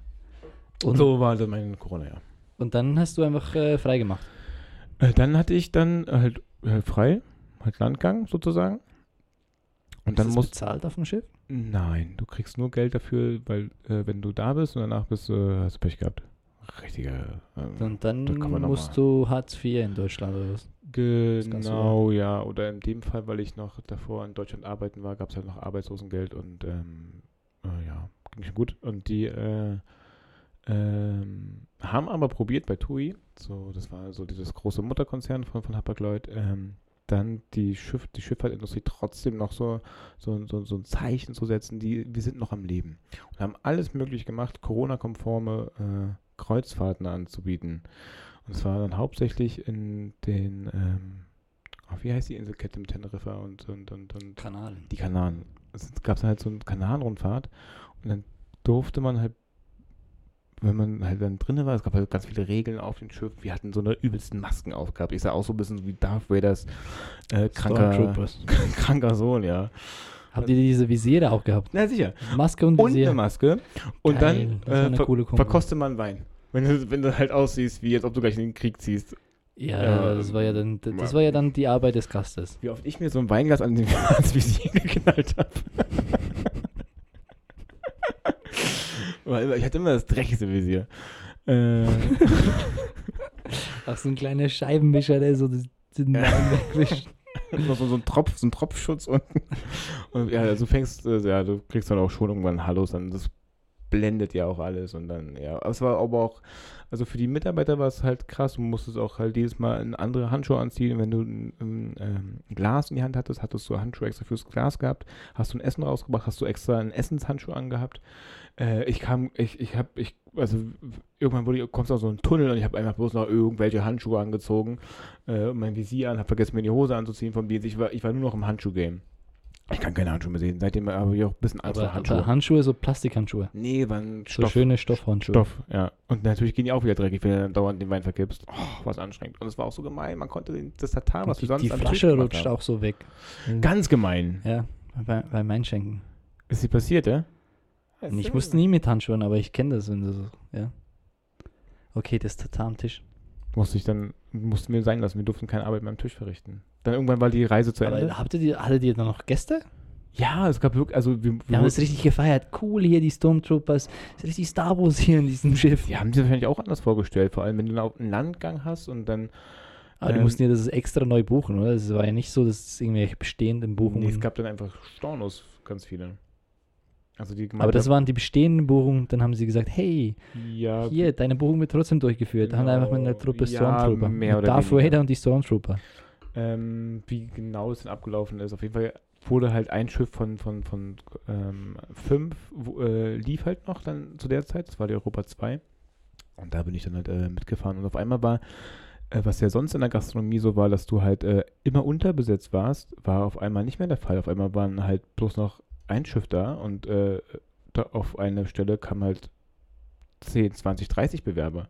Und, so war das mein Corona, ja. Und dann hast du einfach äh, frei gemacht. Äh, dann hatte ich dann halt, halt frei, halt Landgang sozusagen. Und Ist dann das musst bezahlt auf dem Schiff? Nein, du kriegst nur Geld dafür, weil äh, wenn du da bist und danach bist, äh, hast du Pech gehabt. Richtiger. Ähm, Und dann musst du Hartz IV in Deutschland oder was? Genau, ja. Oder in dem Fall, weil ich noch davor in Deutschland arbeiten war, gab es halt noch Arbeitslosengeld und ähm, äh, ja, ging schon gut. Und die äh, ähm, haben aber probiert bei TUI, so, das war so dieses große Mutterkonzern von, von Hapag-Lloyd, ähm, dann die, Schiff, die Schifffahrtindustrie trotzdem noch so, so, so, so ein Zeichen zu setzen, die, wir sind noch am Leben. Und haben alles möglich gemacht, Corona-konforme äh, Kreuzfahrten anzubieten. Und zwar dann hauptsächlich in den, ähm, ach, wie heißt die Inselkette mit Teneriffa und, und, und, und Kanal. die Kanaren. Es gab halt so eine Kanarenrundfahrt und dann durfte man halt, wenn man halt dann drinne war, es gab halt ganz viele Regeln auf dem Schiff. Wir hatten so eine übelsten Masken aufgehabt. Ich sah auch so ein bisschen wie Darth Vaders äh, kranker, <laughs> kranker Sohn, ja. Habt ihr diese Visiere auch gehabt? Na sicher. Maske und Und eine Visier. Maske. Und Geil, dann äh, ver verkostet man Wein. Wenn du, wenn du halt aussiehst, wie als ob du gleich in den Krieg ziehst. Ja, Ähm, das war ja dann, das war ja dann die Arbeit des Gastes. Wie oft ich mir so ein Weinglas an den <laughs> Visier geknallt habe. Weil ich hatte immer das dreckigste Visier. Äh, <laughs> Ach, so ein kleiner Scheibenwischer, der so den Wein wegwischt. so, so ein Tropf, so ein Tropfschutz unten. Und ja, also du fängst, äh, ja, du kriegst dann auch schon irgendwann Hallos, dann das blendet ja auch alles und dann, ja. Es war aber auch, also für die Mitarbeiter war es halt krass, du musstest auch halt jedes Mal eine andere Handschuhe anziehen. Wenn du ein, ein, ähm, Glas in die Hand hattest, hattest du Handschuhe extra fürs Glas gehabt. Hast du ein Essen rausgebracht, hast du extra einen Essenshandschuh angehabt. Äh, ich kam, ich, ich hab, ich, also irgendwann wurde, kommst du aus so einen Tunnel und ich habe einfach bloß noch irgendwelche Handschuhe angezogen äh, und mein Visier an, habe vergessen mir die Hose anzuziehen vom Dienst. Ich war, ich war nur noch im Handschuh-Game. Ich kann keine Handschuhe mehr sehen. Seitdem habe ich auch ein bisschen Angst vor Handschuhe. Handschuhe, so Plastikhandschuhe. nee, waren So Stoff. schöne Stoffhandschuhe. Stoff, ja. Und natürlich gehen die auch wieder dreckig, wenn du dann dauernd den Wein verkippst. Oh, was anstrengend. Und es war auch so gemein. Man konnte den, das Tatar, was die, wir sonst die Flasche rutscht haben. auch so weg. Ganz gemein. Ja, bei, beim Einschenken. Ist die passiert, ja? Und ich musste nie mit Handschuhen, aber ich kenne das, wenn du so, ja. Okay, das Tatar am Tisch. Musste ich dann, mussten wir sein lassen. Wir durften keine Arbeit mehr am Tisch verrichten. Dann irgendwann war die Reise zu Ende. Aber habt ihr die, hattet ihr dann noch Gäste? Ja, es gab wirklich, also wir, Wir haben es richtig gefeiert. Cool hier, die Stormtroopers. Ist richtig Star Wars hier in diesem Schiff. die haben sich wahrscheinlich auch anders vorgestellt, vor allem wenn du einen Landgang hast und dann Aber die Ähm, mussten ja das extra neu buchen, oder? Es war ja nicht so, dass es irgendwelche bestehenden Buchungen. Nee, es gab dann einfach Stornos, ganz viele. Also die aber das waren die bestehenden Buchungen. Dann haben sie gesagt, hey, ja, hier, deine Buchung wird trotzdem durchgeführt. Da haben wir einfach mit einer Genau, Truppe ja, Stormtrooper. mehr mit oder Darth weniger. Vader und die Stormtrooper. Ähm, wie genau es denn abgelaufen ist. Auf jeden Fall wurde halt ein Schiff von, von, von ähm, fünf, wo, äh, lief halt noch dann zu der Zeit. Das war die Europa 2. Und da bin ich dann halt äh, mitgefahren. Und auf einmal war, äh, was ja sonst in der Gastronomie so war, dass du halt äh, immer unterbesetzt warst, war auf einmal nicht mehr der Fall. Auf einmal waren halt bloß noch ein Schiff da und äh, da auf eine Stelle kam halt 10, 20, 30 Bewerber.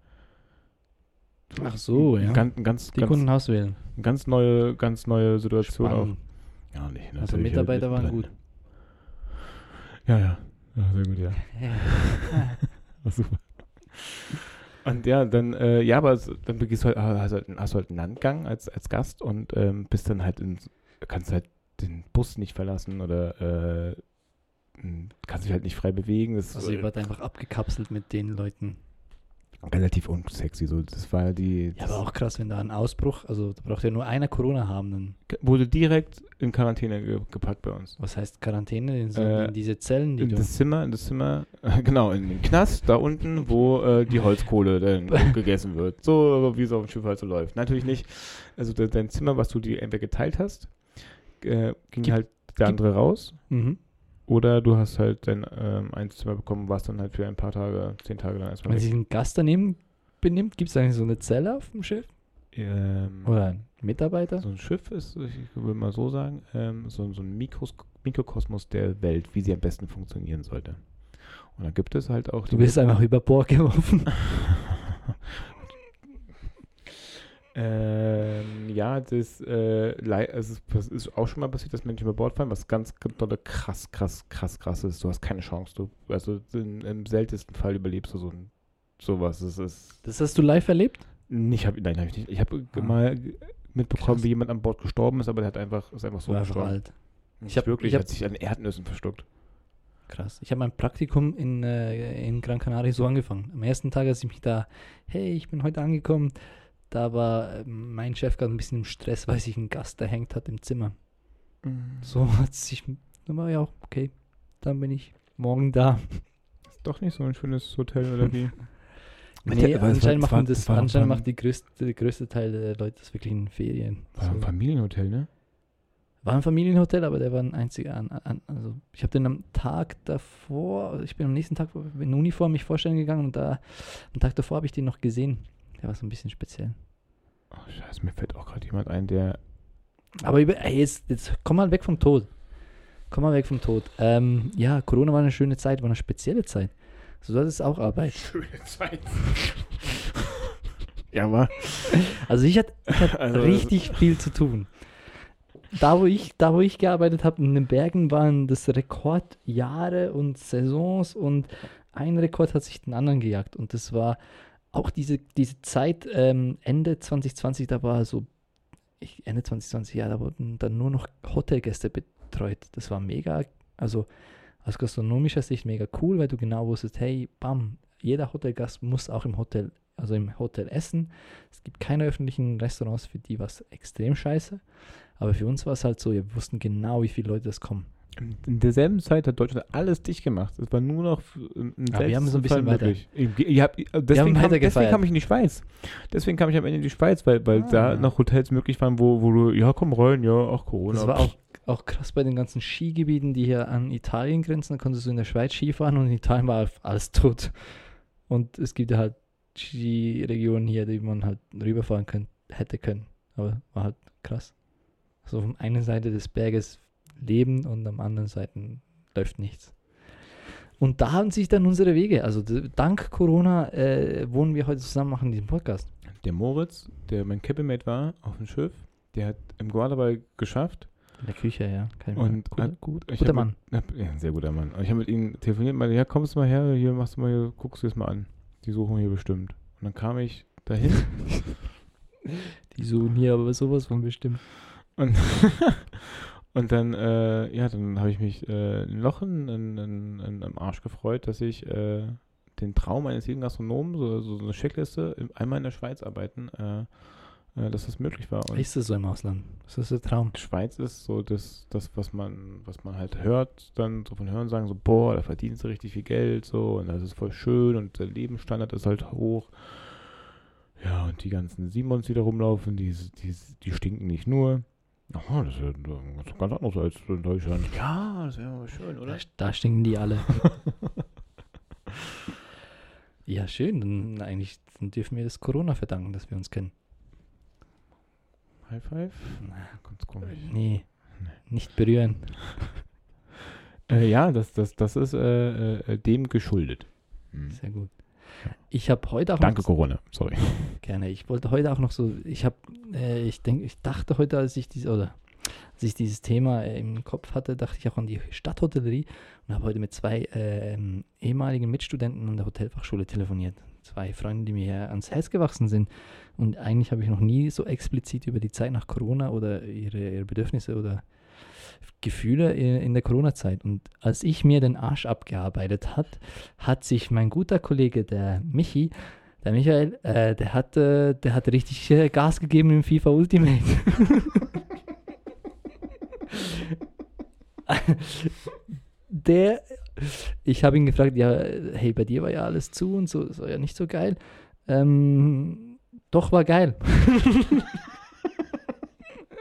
Ach so, ja. Ganz, ganz, Die ganz, konnten auswählen. ganz neue, ganz neue Situation auch. Spannend. Ja, nicht. Also Mitarbeiter halt waren gut. Ja, ja. Ja, sehr gut, ja. <laughs> War super. Und ja, dann, äh, ja, aber es, dann begehst du halt, hast, halt, hast halt einen Landgang als, als Gast und ähm, bist dann halt in, kannst halt den Bus nicht verlassen oder äh, m, kannst dich halt nicht frei bewegen. Das, Also ihr wart einfach abgekapselt mit den Leuten. Relativ unsexy. So, das war die. Ja, aber auch krass, wenn da ein Ausbruch, also da braucht ja nur einer Corona haben, dann, wurde direkt in Quarantäne ge gepackt bei uns. was heißt Quarantäne? In, so, Äh, in diese Zellen, die In du. das Zimmer, in das Zimmer, <laughs> genau, in den Knast, da unten, wo äh, die Holzkohle dann <laughs> gegessen wird. So wie es auf dem Schiff halt so läuft. Natürlich nicht. Also de dein Zimmer, was du dir entweder geteilt hast, äh, ging Gib- halt der gib- andere raus. Mhm. Oder du hast halt dein ähm, Einzelzimmer bekommen, warst dann halt für ein paar Tage, zehn Tage dann erstmal Wenn sich ein Gast daneben benimmt, gibt es eigentlich so eine Zelle auf dem Schiff? Ähm, Oder ein Mitarbeiter? so ein Schiff ist, ich will mal so sagen, ähm, so, so ein Mikros Mikrokosmos der Welt, wie sie am besten funktionieren sollte. Und dann gibt es halt auch Du bist einfach über Bord geworfen. <laughs> Ähm, ja, das, äh, ist, das ist auch schon mal passiert, dass Menschen über Bord fallen, was ganz, ganz krass, krass, krass, krass ist. Du hast keine Chance. Du, also in, im seltensten Fall überlebst du so ein, sowas. Es ist Das hast du live erlebt? nicht, hab, nein, hab ich nicht. Ich habe Ah. mal mitbekommen, Krass. wie jemand an Bord gestorben ist, aber der hat einfach, ist einfach so War gestorben. alt. Ich hab- wirklich, ich hab- hat sich an Erdnüssen verstuckt. Krass. Ich habe mein Praktikum in, äh, in Gran Canaria so angefangen. Am ersten Tag, als ich mich da, hey, ich bin heute angekommen, da war äh, mein Chef gerade ein bisschen im Stress, weil sich ein Gast erhängt hat im Zimmer. So hat sich, dann war ja auch, okay, dann bin ich morgen da. Ist doch nicht so ein schönes Hotel oder wie? <laughs> Nee, war- anscheinend, war- machen das, war- anscheinend macht die größte, der größte Teil der Leute das wirklich in Ferien. War ein So. Familienhotel, ne? War ein Familienhotel, aber der war ein einziger. An, an, also ich habe den am Tag davor, also ich bin am nächsten Tag in Uniform mich vorstellen gegangen und da am Tag davor habe ich den noch gesehen. Der war so ein bisschen speziell. Oh, scheiße, mir fällt auch gerade jemand ein, der Aber über, ey, jetzt, jetzt komm mal weg vom Tod. Komm mal weg vom Tod. Ähm, ja, Corona war eine schöne Zeit, war eine spezielle Zeit. So das ist auch Arbeit. <laughs> Schöne Zeit. <laughs> ja, aber. Also ich hatte, ich hatte Also- richtig viel zu tun. Da wo ich, da wo ich gearbeitet habe, in den Bergen waren das Rekordjahre und Saisons und ein Rekord hat sich den anderen gejagt. Und das war auch diese, diese Zeit, ähm, Ende 2020, da war so, ich, Ende 2020, ja, da wurden dann nur noch Hotelgäste betreut. Das war mega, also aus gastronomischer Sicht mega cool, weil du genau wusstest, hey, bam, jeder Hotelgast muss auch im Hotel, also im Hotel essen. Es gibt keine öffentlichen Restaurants, für die war es extrem scheiße. Aber für uns war es halt so, wir wussten genau, wie viele Leute das kommen. In derselben Zeit hat Deutschland alles dicht gemacht. Es war nur noch im Aber wir haben so ein bisschen weiter. möglich. Ihr habt, deswegen, kam, deswegen kam ich in die Schweiz. Deswegen kam ich am Ende in die Schweiz, weil, weil Ah. da noch Hotels möglich waren, wo, wo du, ja, komm rein, ja, ach Corona. Das war auch, auch krass bei den ganzen Skigebieten, die hier an Italien grenzen. Da konntest du in der Schweiz Skifahren und in Italien war alles tot. Und es gibt ja halt Skiregionen hier, die man halt rüberfahren können, hätte können. Aber war halt krass. So von einer Seite des Berges Leben und am anderen Seite läuft nichts. Und da haben sich dann unsere Wege, also dank Corona äh, wohnen wir heute zusammen, machen diesen Podcast. Der Moritz, der mein Capemate war auf dem Schiff, der hat im Guadalajara geschafft. In der Küche, ja. Kein Und guter, hat- gut, guter hab Mann. Hab, ja, ein sehr guter Mann. Und ich habe mit ihm telefoniert, meinte, ja, kommst du mal her, hier machst du mal, hier, guckst du es mal an. Die suchen hier bestimmt. Und dann kam ich dahin <laughs> Die suchen hier aber sowas von bestimmt. und, <laughs> und dann, äh, ja, dann habe ich mich äh, ein Loch in, in, in, am Arsch gefreut, dass ich äh, den Traum eines jeden Gastronomen, so, so eine Checkliste, im- einmal in der Schweiz arbeiten, äh, äh, dass das möglich war. Und Ist das so im Ausland? Das ist der Traum. Schweiz ist so das, das was man, was man halt hört, dann so von Hören sagen, so, boah, da verdienst du richtig viel Geld, so, und das ist voll schön und der Lebensstandard ist halt hoch. Ja, und die ganzen Simons, die da rumlaufen, die, die, die stinken nicht nur. Aha, das ist ja ganz, ganz anders als in Deutschland. Ja, das wäre mal schön, Da, oder? da stinken die alle. <laughs> ja, schön. Dann eigentlich dürfen wir das Corona verdanken, dass wir uns kennen. High Five? Na, Ganz komisch. Nee, nicht berühren. <laughs> Äh, ja, das, das, das ist äh, äh, dem geschuldet. Hm. Sehr gut. Ich habe heute auch Danke, noch Corona. Sorry. <laughs> gerne. Ich wollte heute auch noch so. Ich habe, äh, ich denke, ich dachte heute, als ich diese oder als ich dieses Thema äh, im Kopf hatte, dachte ich auch an die Stadthotellerie und habe heute mit zwei ähm, ehemaligen Mitstudenten an der Hotelfachschule telefoniert. Zwei Freunde, die mir ans Herz gewachsen sind. Und eigentlich habe ich noch nie so explizit über die Zeit nach Corona oder ihre, ihre Bedürfnisse oder Gefühle in, der Corona-Zeit. Und als ich mir den Arsch abgearbeitet hat, hat sich mein guter Kollege, der Michi, Der Michael, äh, der hat, äh, der hat richtig äh, Gas gegeben im FIFA Ultimate. <laughs> der, ich habe ihn gefragt, ja, hey, bei dir war ja alles zu und so, das war ja nicht so geil. Ähm, doch, war geil.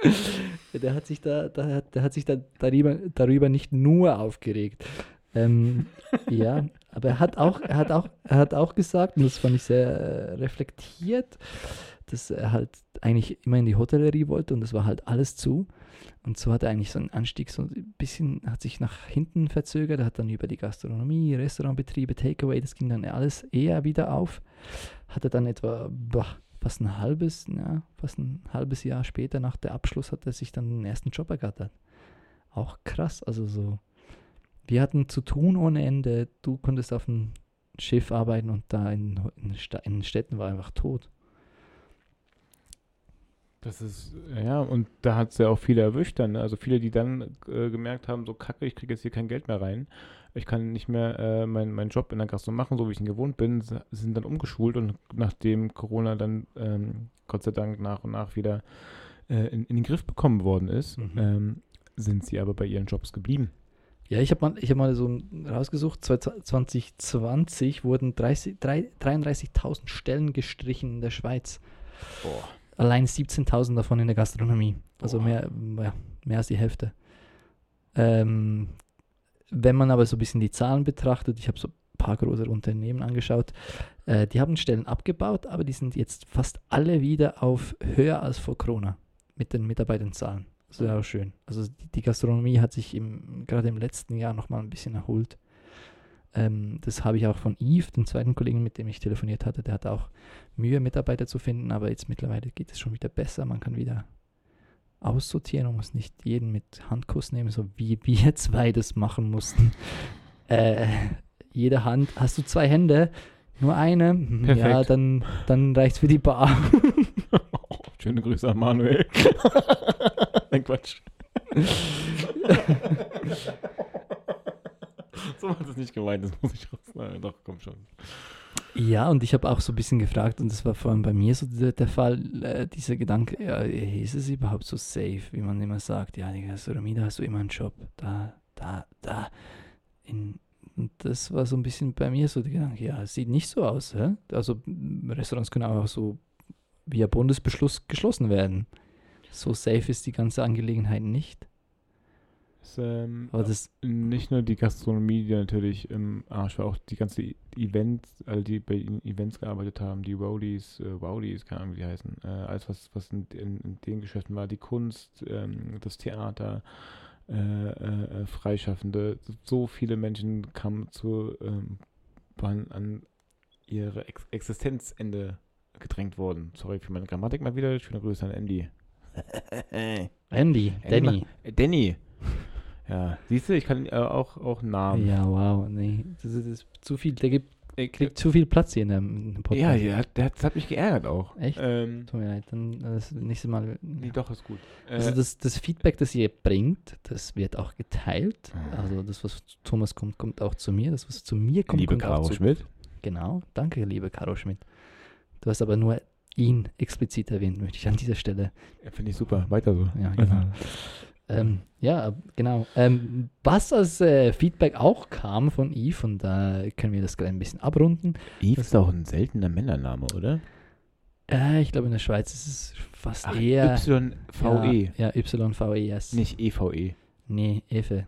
<laughs> der hat sich da, da, der hat sich da darüber, darüber nicht nur aufgeregt. Ähm, <laughs> ja, aber er hat auch, er hat auch, er hat auch gesagt, und das fand ich sehr äh, reflektiert, dass er halt eigentlich immer in die Hotellerie wollte und das war halt alles zu. Und so hat er eigentlich so einen Anstieg so ein bisschen, hat sich nach hinten verzögert, er hat dann über die Gastronomie, Restaurantbetriebe, Takeaway, das ging dann alles eher wieder auf. Hatte dann etwa boah, fast ein halbes, ja, fast ein halbes Jahr später nach der Abschluss hat er sich dann den ersten Job ergattert. Auch krass, also so. Wir hatten zu tun ohne Ende. Du konntest auf dem Schiff arbeiten und da in, in, in Städten war einfach tot. Das ist, ja, und da hat es ja auch viele erwischt dann. Ne? Also viele, die dann äh, gemerkt haben, so kacke, ich kriege jetzt hier kein Geld mehr rein. Ich kann nicht mehr äh, meinen mein Job in der Gastronomie machen, so wie ich ihn gewohnt bin, sind dann umgeschult und nachdem Corona dann ähm, Gott sei Dank nach und nach wieder äh, in, in, den Griff bekommen worden ist, mhm. ähm, sind sie aber bei ihren Jobs geblieben. Ja, ich habe mal, hab mal so rausgesucht, 2020 wurden 33.000 Stellen gestrichen in der Schweiz. Boah. Allein 17.000 davon in der Gastronomie. Also mehr, ja, mehr als die Hälfte. Ähm, wenn man aber so ein bisschen die Zahlen betrachtet, ich habe so ein paar große Unternehmen angeschaut, äh, die haben Stellen abgebaut, aber die sind jetzt fast alle wieder auf höher als vor Corona mit den Mitarbeiterzahlen. Das ist ja auch schön. Also die, die Gastronomie hat sich im, gerade im letzten Jahr nochmal ein bisschen erholt. Ähm, das habe ich auch von Yves, dem zweiten Kollegen, mit dem ich telefoniert hatte. Der hatte auch Mühe, Mitarbeiter zu finden, aber jetzt mittlerweile geht es schon wieder besser. Man kann wieder aussortieren und muss nicht jeden mit Handkuss nehmen, so wie <laughs> wir zwei das machen mussten. <laughs> äh, jede Hand, hast du zwei Hände? Nur eine? Perfekt. Ja, dann, dann reicht es für die Bar. <laughs> Schöne Grüße an Manuel. Nein, Quatsch. so hat es nicht gemeint, das muss ich raus. Nein, doch, komm schon. Ja, und ich habe auch so ein bisschen gefragt, und das war vor allem bei mir so der, der Fall, äh, dieser Gedanke, ja, ist es überhaupt so safe, wie man immer sagt, ja, die Gastronomie, da hast du immer einen Job, da, da, da. In, und das war so ein bisschen bei mir so der Gedanke, ja, es sieht nicht so aus. Hä? Also Restaurants können auch so via Bundesbeschluss geschlossen werden. So safe ist die ganze Angelegenheit nicht. Ähm, Aber das nicht nur die Gastronomie, die natürlich im Arsch war, auch die ganze Events, all die bei Events gearbeitet haben, die Rowdies, äh, Rowdies, keine Ahnung, wie die heißen, äh, alles, was, was in, in, in, den Geschäften war, die Kunst, ähm, das Theater, äh, äh, äh Freischaffende, so viele Menschen kamen zu, ähm, waren an ihre Ex Existenzende gedrängt worden. Sorry für meine Grammatik mal wieder. Schöne Grüße an Andy. <laughs> Andy, Danny. Danny. Ja, siehst du, ich kann äh, auch, auch Namen. Ja, wow, nee. Das ist, das ist zu viel, der gibt, kriegt zu viel Platz hier in dem, Podcast. Ja, ja der hat, das hat mich geärgert auch. Echt? Ähm, Tut mir leid, dann das nächste Mal. Nee, doch, ist gut. Also äh, das, das Feedback, das ihr bringt, das wird auch geteilt. Ah. Also das, was zu Thomas kommt, kommt auch zu mir. Das, was zu mir kommt, liebe kommt Caro auch zu Schmidt. Genau, danke, liebe Caro Schmidt. Du hast aber nur ihn explizit erwähnt, möchte ich an dieser Stelle. Ja, Finde ich super. Weiter so. Ja, genau. <laughs> ähm, ja, genau. Ähm, was als äh, Feedback auch kam von Eve, und da können wir das gleich ein bisschen abrunden. Eve ist auch ein seltener Männername, oder? Äh, ich glaube, in der Schweiz ist es fast Ach, eher. YVE. Ja, ja YVE, yes. Nicht EVE. Nee, Efe.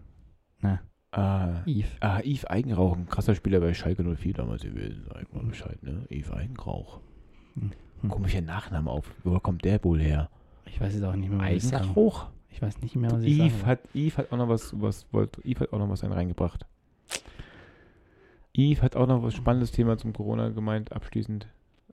Na. Ah, Eve. Ah, Eve Eigenrauch, ein krasser Spieler bei Schalke 04 damals gewesen. Sag mal Bescheid, ne? Eve Eigenrauch. Hm. Komischer Nachname auf. Wo kommt der wohl her? Ich weiß es auch nicht mehr. Eigenrauch? Ich weiß nicht mehr, was ich Eve hat, Eve hat auch noch was, was wollte, Eve hat auch noch was reingebracht. Eve hat auch noch was spannendes Thema zum Corona gemeint, abschließend.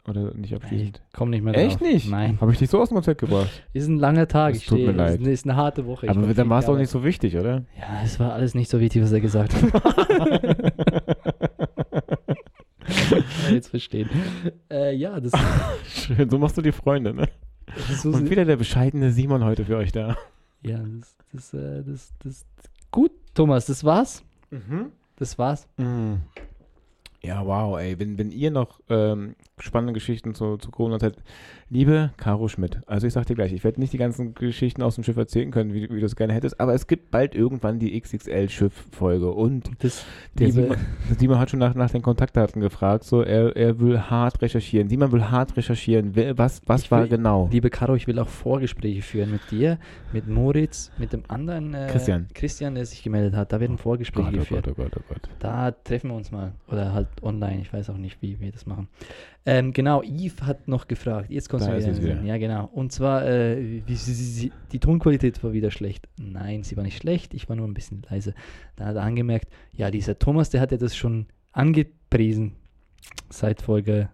Oder nicht abschließend? Ich komm nicht mehr drauf. Echt nicht? Nein. Habe ich dich so aus dem Konzept gebracht? Ist ein langer Tag. Das tut mir leid. Ist, ist eine harte Woche. Aber dann war es auch nicht so wichtig, oder? Ja, es war alles nicht so wichtig, was er gesagt hat. <laughs> jetzt verstehen. Äh, ja, das. <laughs> Schön, so machst du die Freunde, ne? Und wieder der bescheidene Simon heute für euch da. Ja, das, das, äh, das, das, gut, Thomas, das war's. Mhm. Das war's. Mhm. Ja, wow, ey. Wenn, wenn ihr noch ähm, spannende Geschichten zu, zu Corona-Zeit. Liebe Caro Schmidt, also ich sag dir gleich, ich werde nicht die ganzen Geschichten aus dem Schiff erzählen können, wie, wie du es gerne hättest, aber es gibt bald irgendwann die XXL-Schiff-Folge und Das, der Simon, <laughs> Simon hat schon nach, nach den Kontaktdaten gefragt, so er, er will hart recherchieren. Simon will hart recherchieren. Was was Ich war will- genau? liebe Caro, ich will auch Vorgespräche führen mit dir, mit Moritz, mit dem anderen äh, Christian. Christian, der sich gemeldet hat. Da werden Vorgespräche Gott, oh geführt. Gott, oh Gott, oh Gott. Da treffen wir uns mal. Oder halt online. Ich weiß auch nicht, wie wir das machen. Ähm, genau, Yves hat noch gefragt. Jetzt kommst Da du wieder. wieder. Ja, genau. Und zwar, äh, sie, sie, die Tonqualität war wieder schlecht. Nein, sie war nicht schlecht. Ich war nur ein bisschen leise. Da hat er angemerkt, ja, dieser Thomas, der hat ja das schon angepriesen. Seit Folge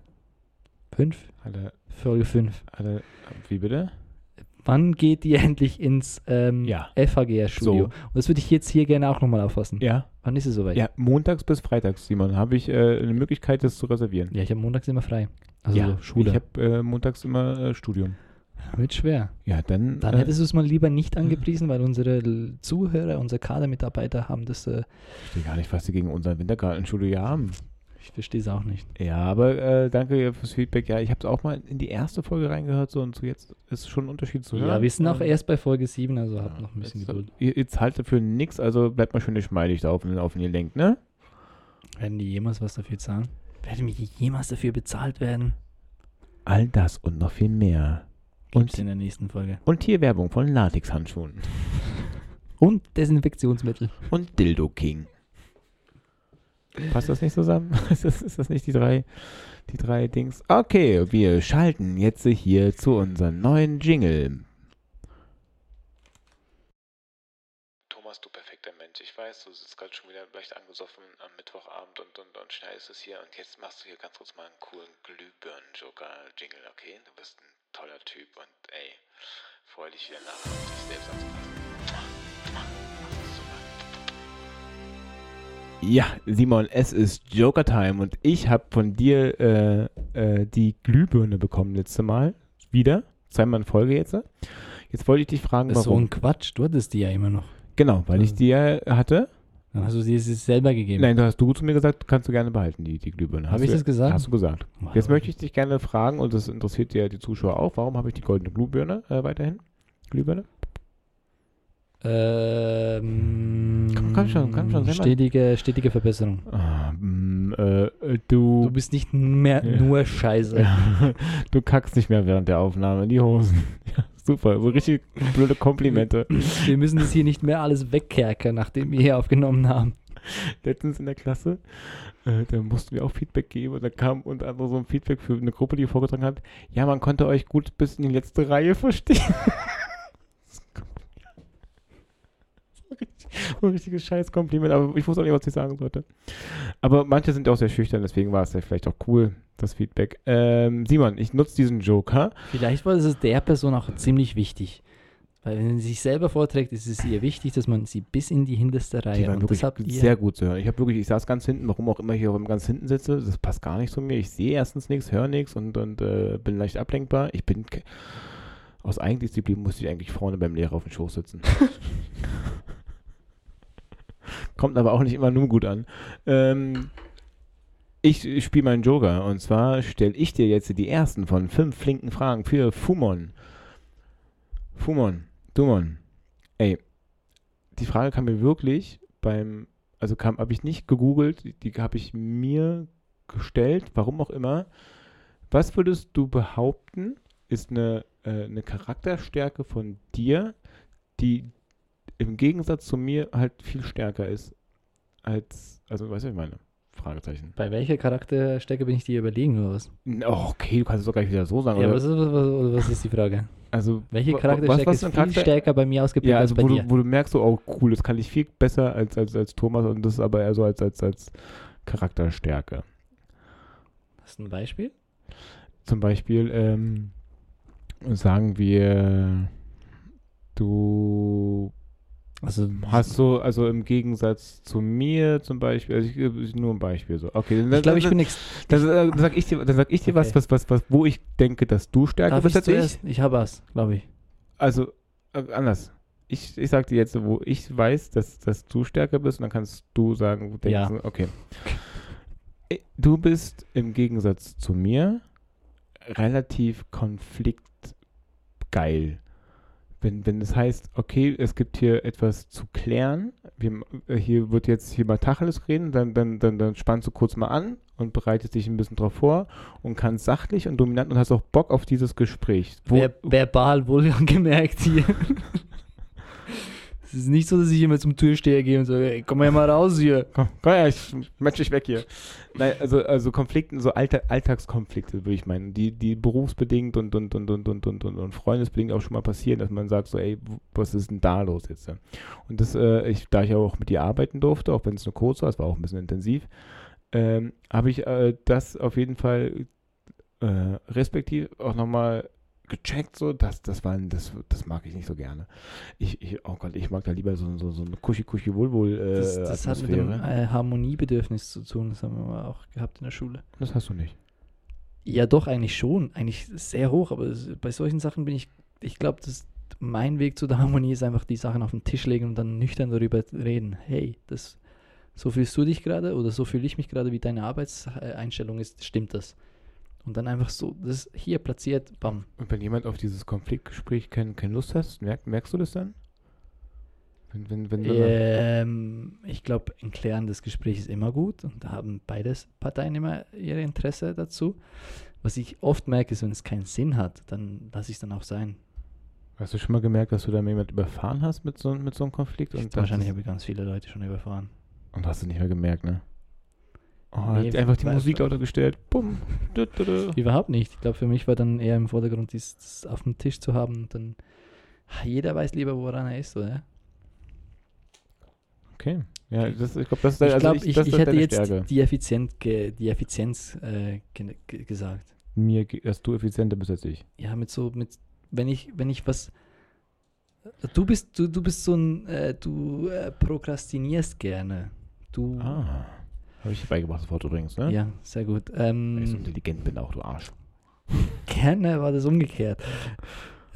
5. Alle, Folge 5. alle, wie bitte? Wann geht ihr <laughs> endlich ins ähm, Ja. FHGR-Studio? So. Und das würde ich jetzt hier gerne auch nochmal auffassen. Ja, Wann ist es soweit? ja, montags bis freitags, Simon, habe ich äh, eine Möglichkeit, das zu reservieren. Ja, ich habe montags immer frei. Also ja, so Schule. ich habe äh, montags immer äh, Studium. Wird schwer. Ja, dann. Dann äh, hättest du es mal lieber nicht <laughs> angepriesen, weil unsere Zuhörer, unsere Kadermitarbeiter haben das, äh, ich verstehe gar nicht, was sie gegen unseren Wintergartenstudio haben. Ich verstehe es auch nicht. Ja, aber äh, danke fürs Feedback. Ja, ich habe es auch mal in die erste Folge reingehört so und so jetzt ist schon ein Unterschied zu hören. Ja, wir sind auch Ähm, erst bei Folge 7, also habt ja, noch ein bisschen jetzt, Geduld. Ihr, ihr zahlt dafür nichts, also bleibt mal schön geschmeidig da auf, den- auf den Link, ne? Werden die jemals was dafür zahlen? Werden wir jemals dafür bezahlt werden? All das und noch viel mehr. Gibt's Und, in der nächsten Folge. und hier Werbung von Latexhandschuhen. <laughs> Und Desinfektionsmittel. Und Dildo King. Passt das nicht zusammen? <laughs> ist, das, ist das nicht die drei, die drei Dings? Okay, wir schalten jetzt hier zu unserem neuen Jingle. Thomas, du perfekter Mensch. Ich weiß, du sitzt gerade schon wieder leicht angesoffen am Mittwochabend und, und, und schneidest es hier. Und jetzt machst du hier ganz kurz mal einen coolen Glühbirnen-Joker-Jingle, okay? Du bist ein toller Typ und ey, freu dich wieder nach dich selbst anzupassen. Ja, Simon, es ist Joker-Time und ich habe von dir äh, äh, die Glühbirne bekommen letzte Mal. Wieder. Zweimal in Folge jetzt. Jetzt wollte ich dich fragen, Das ist so warum. ein Quatsch. Du hattest die ja immer noch. Genau, weil ich Also- die ja hatte. Dann hast du sie selber gegeben. Nein, da hast du zu mir gesagt, kannst du gerne behalten, die, die Glühbirne. Habe ich du- das gesagt? Hast du gesagt. Wow. Jetzt möchte ich dich gerne fragen, und das interessiert ja die Zuschauer auch, warum habe ich die goldene Glühbirne äh, weiterhin? Glühbirne? Ähm, Komm, komm schon, komm schon, stetige, stetige Verbesserung. Mm, äh, du, Du bist nicht mehr Ja. nur scheiße. du kackst nicht mehr während der Aufnahme in die Hosen. <laughs> Ja, super, so richtig blöde Komplimente. Wir müssen das hier nicht mehr alles wegkerkern, nachdem wir hier aufgenommen haben. Letztens in der Klasse, äh, da mussten wir auch Feedback geben und da kam unter anderem so ein Feedback für eine Gruppe, die vorgetragen hat. Ja, man konnte euch gut bis in die letzte Reihe verstehen. <laughs> So richtig- so <laughs> ein richtiges Scheißkompliment, aber ich wusste auch nicht, was ich sagen sollte. Aber manche sind auch sehr schüchtern, deswegen war es ja vielleicht auch cool, das Feedback. Ähm, Simon, ich nutze diesen Joker. Vielleicht war es der Person auch ziemlich wichtig. Weil wenn sie sich selber vorträgt, ist es ihr wichtig, dass man sie bis in die hinterste Die Reihe waren und wirklich sehr gut zu hören. Ich habe wirklich, ich saß ganz hinten, warum auch immer ich hier ganz hinten sitze, das passt gar nicht zu mir. Ich sehe erstens nichts, höre nichts und, und äh, bin leicht ablenkbar. Ich bin aus Eigendisziplin musste ich eigentlich vorne beim Lehrer auf dem Schoß sitzen. <laughs> Kommt aber auch nicht immer nur gut an. Ähm, ich, ich spiele meinen Joker und zwar stelle ich dir jetzt die ersten von fünf flinken Fragen für Fumon. Fumon, Dumon. Ey, die Frage kam mir wirklich beim, also kam, habe ich nicht gegoogelt, die, habe ich mir gestellt, warum auch immer. Was würdest du behaupten, ist eine, äh, eine Charakterstärke von dir, die im Gegensatz zu mir halt viel stärker ist als, also weißt du, was ich meine? Fragezeichen. Bei welcher Charakterstärke bin ich dir überlegen oder was? Oh, okay, du kannst es doch gleich wieder so sagen. Ja, oder? was ist, was, was, was ist die Frage? also, Welche Charakterstärke was ist für ein viel Charakter- stärker bei mir ausgeprägt Ja, als also bei wo dir? du, wo du merkst, so, oh cool, das kann ich viel besser als, als, als Thomas und das ist aber eher so als, als, als Charakterstärke. Hast du ein Beispiel? Zum Beispiel ähm, sagen wir, du Also hast so, also im Gegensatz zu mir zum Beispiel, also ich, ich, nur ein Beispiel so. Okay, dann, ich glaube, ich bin ex dann, dann, sag ich dir, dann sag ich dir was, Okay. was, was, was, wo ich denke, dass du stärker Darf bist ich als ich. zuerst? Ich habe was, glaube ich. Also, äh, anders. Ich, ich sag dir jetzt, wo ich weiß, dass, dass du stärker bist, und dann kannst du sagen, du denkst, Ja. okay. du bist im Gegensatz zu mir relativ konfliktgeil. Wenn, wenn das heißt, okay, es gibt hier etwas zu klären, wir, äh, hier wird jetzt hier mal Tacheles reden, dann, dann, dann, dann spannst du kurz mal an und bereitest dich ein bisschen drauf vor und kannst sachlich und dominant und hast auch Bock auf dieses Gespräch. Wo, Ver verbal wohl gemerkt hier. <laughs> Es ist nicht so, dass ich immer zum Türsteher gehe und sage, ey, komm mal raus hier. Komm, komm her, ich match dich weg hier. Nein, also, also Konflikte, so Allta Alltagskonflikte, würde ich meinen, die, die berufsbedingt und, und, und, und, und, und, und, und freundesbedingt auch schon mal passieren, dass man sagt so, ey, was ist denn da los jetzt? Und das, äh, ich, da ich auch mit dir arbeiten durfte, auch wenn es nur kurz war, es war auch ein bisschen intensiv, ähm, habe ich äh, das auf jeden Fall äh, respektiv auch nochmal gecheckt, so, das, das war, das, das mag ich nicht so gerne. Ich, ich oh Gott, ich mag da lieber so, so, so eine Kuschi-Kuschi wohl äh, Das, das hat mit dem äh, Harmoniebedürfnis zu tun, das haben wir auch gehabt in der Schule. Das hast du nicht. Ja, doch, eigentlich schon. Eigentlich sehr hoch, aber es, bei solchen Sachen bin ich, ich glaube, dass mein Weg zu der Harmonie ist einfach die Sachen auf den Tisch legen und dann nüchtern darüber reden. Hey, das, so fühlst du dich gerade oder so fühle ich mich gerade, wie deine Arbeitseinstellung ist, stimmt das? Und dann einfach so, das hier platziert, bam. Und wenn jemand auf dieses Konfliktgespräch keine, keine Lust hat, merk, merkst du das dann? Wenn, wenn, wenn ähm, ich glaube, ein klärendes Gespräch ist immer gut und da haben beide Parteien immer ihr Interesse dazu. Was ich oft merke, ist, wenn es keinen Sinn hat, dann lasse ich es dann auch sein. Hast du schon mal gemerkt, dass du da jemand überfahren hast mit so, mit so einem Konflikt? Und wahrscheinlich habe ich ganz viele Leute schon überfahren. Und hast du nicht mehr gemerkt, ne? Oh, nee, einfach die Musik lauter gestellt. Bumm. Überhaupt nicht. Ich glaube, für mich war dann eher im Vordergrund, das auf dem Tisch zu haben und dann. Jeder weiß lieber, woran er ist, oder? Okay. Ja, das, ich glaube, das ist ich also glaub, ich, ich, ich hätte jetzt Stärke. die, Effizienz, die Effizienz äh, gesagt. Mir, dass du effizienter bist als ich. Ja, mit so, mit, wenn ich, wenn ich was. Du bist, du, du bist so ein, äh, du äh, prokrastinierst gerne. Du. Ah. Habe ich beigebracht, das Wort übrigens, ne? Ja, sehr gut. Ähm, Weil ich so intelligent bin auch, du Arsch. <laughs> Gerne war das umgekehrt.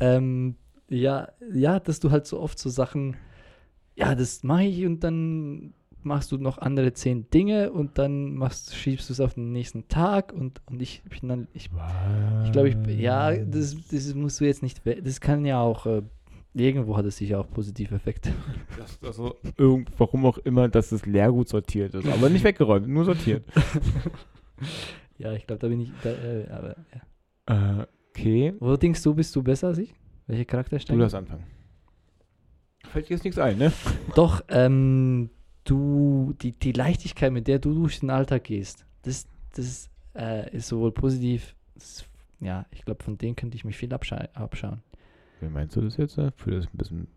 ähm, ja, ja, dass du halt so oft so Sachen, ja, das mache ich und dann machst du noch andere zehn Dinge und dann machst, schiebst du es auf den nächsten Tag und, und ich bin dann, ich, ich glaube, ich, ja, das, das musst du jetzt nicht, das kann ja auch äh, Irgendwo hat es sicher auch positive Effekte. <laughs> Das, also, irgend, warum auch immer, dass das Leergut sortiert ist. Aber nicht weggeräumt, nur sortiert. <laughs> ja, ich glaube, da bin ich. Da, äh, aber, ja. äh, okay. Wo denkst du, bist du besser als ich? Welche Charakterstärke? Du darfst anfangen. Fällt dir jetzt nichts ein, ne? <laughs> Doch, ähm, du, die, die Leichtigkeit, mit der du durch den Alltag gehst, das, das äh, ist sowohl positiv, das, ja, ich glaube, von denen könnte ich mich viel abscha abschauen. Wie meinst du das jetzt? Führ das ein bisschen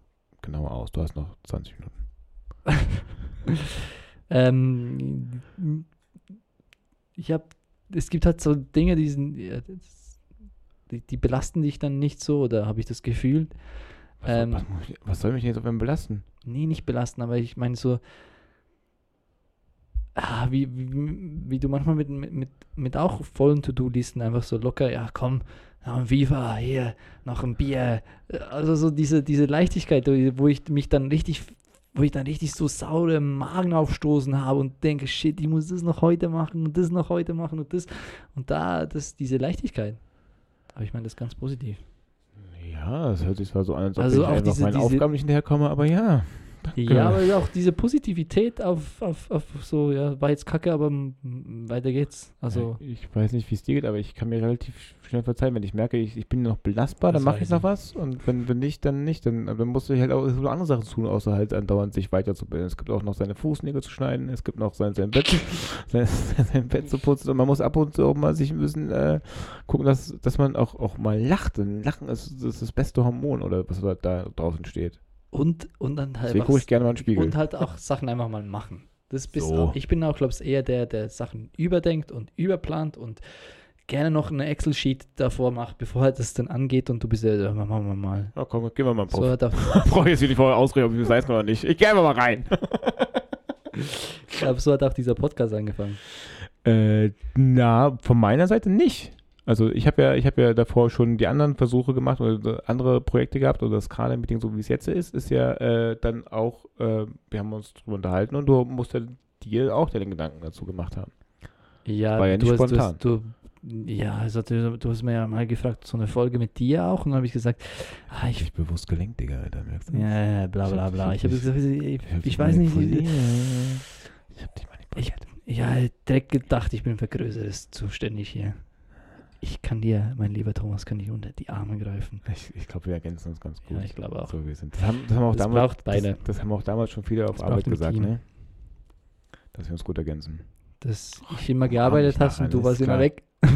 genauer aus. Du hast noch 20 Minuten. <laughs> ähm, ich habe, es gibt halt so Dinge, die, sind, die, die, belasten dich dann nicht so, oder habe ich das Gefühl. Was, ähm, was, was, soll mich jetzt auf einmal belasten? Nee, nicht belasten, aber ich meine so, ah, wie, wie, wie, du manchmal mit, mit, mit auch vollen To-Do-Listen einfach so locker, ja komm, noch ein Viva, hier, noch ein Bier. Also so diese, diese Leichtigkeit, wo ich mich dann richtig, wo ich dann richtig so saure Magen aufstoßen habe und denke, shit, ich muss das noch heute machen und das noch heute machen und das. Und da, das, diese Leichtigkeit. Aber ich meine das ganz positiv. Ja, das hört sich zwar so an, als ob also ich einfach diese, meinen diese, Aufgaben nicht hinterherkomme, aber ja. Danke. Ja, aber auch diese Positivität auf, auf, auf so, ja, war jetzt kacke, aber weiter geht's. Also. Ich weiß nicht, wie es dir geht, aber ich kann mir relativ schnell verzeihen, wenn ich merke, ich, ich bin noch belastbar, das dann mache ich noch was und wenn, wenn nicht, dann nicht. Dann, dann musst du halt auch so andere Sachen tun, außer halt andauernd sich weiterzubilden. Es gibt auch noch seine Fußnägel zu schneiden, es gibt noch sein, sein Bett, <laughs> sein, sein Bett zu putzen und man muss ab und zu auch mal sich ein bisschen äh, gucken, dass, dass man auch, auch mal lacht. Denn Lachen ist, ist das beste Hormon oder was da draußen steht. Und, und dann halt. Deswegen gucke ich gerne mal einen Spiegel. Und halt auch Sachen einfach mal machen. Das bist so. auch, ich bin auch, glaube ich, eher der, der Sachen überdenkt und überplant und gerne noch eine Excel-Sheet davor macht, bevor halt das dann angeht und du bist ja, ja machen wir mal. Ja, komm, gehen wir mal drauf. So, <laughs> Brauche ich jetzt hier nicht vorher ausreden, ob ich das weiß oder nicht. Ich gehe einfach mal rein. <laughs> ich glaube, so hat auch dieser Podcast angefangen. Äh, na, von meiner Seite nicht. Also ich habe ja, ich habe ja davor schon die anderen Versuche gemacht oder andere Projekte gehabt oder das Kader-Meeting, so wie es jetzt ist, ist ja äh, dann auch, äh, wir haben uns darüber unterhalten und du musst ja dir auch den Gedanken dazu gemacht haben. Ja, War ja du, nicht hast, du, spontan. hast, du, ja, also du, du hast mir ja mal gefragt, so eine Folge mit dir auch. Und dann habe ich gesagt, ah, ich, Ich bewusst gelenkt, Digga, Alter. Merkst du? ja, ja, bla bla bla. Ich habe gesagt, ich, Ich, ich dich weiß nicht, ich, Ich hab dich manipuliert. ja, direkt gedacht, ich bin für Größeres zuständig hier. Ich kann dir, mein lieber Thomas, kann ich unter die Arme greifen. Ich, ich glaube, wir ergänzen uns ganz gut. Ja, ich glaube auch. So wir sind. Das haben, das haben auch Das damals. Das, das haben auch damals schon viele auf Das Arbeit gesagt, ne? Dass wir uns gut ergänzen. Dass ich immer gearbeitet hast nach, und du warst immer weg. <laughs>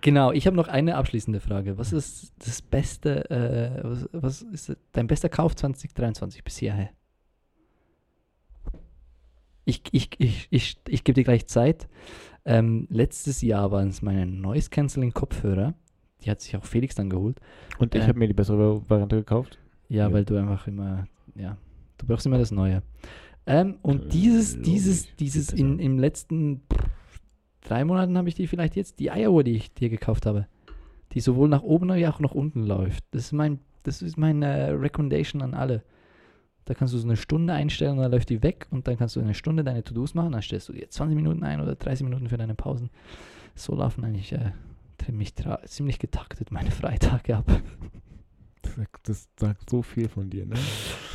genau, ich habe noch eine abschließende Frage. Was ist das Beste, äh, was, was ist dein bester Kauf 2023 bis hierher? Ich, ich, ich, ich, ich gebe dir gleich Zeit. Ähm, letztes Jahr waren es meine Noise Cancelling Kopfhörer. Die hat sich auch Felix dann geholt. Und ich Äh. habe mir die bessere Variante gekauft. Ja, Ja. weil du einfach immer, ja, du brauchst immer das Neue. Ähm, und Äh, dieses, dieses, logisch. dieses in, im letzten drei Monaten habe ich die vielleicht jetzt, die Eieruhr, die ich dir gekauft habe, die sowohl nach oben wie auch nach unten läuft. Das ist mein, das ist meine Recommendation an alle. Da kannst du so eine Stunde einstellen und dann läuft die weg und dann kannst du eine Stunde deine To-Dos machen, dann stellst du dir 20 Minuten ein oder 30 Minuten für deine Pausen. So laufen eigentlich äh, ziemlich, ziemlich getaktet meine Freitage ab. <laughs> Das, sagt so viel von dir, ne?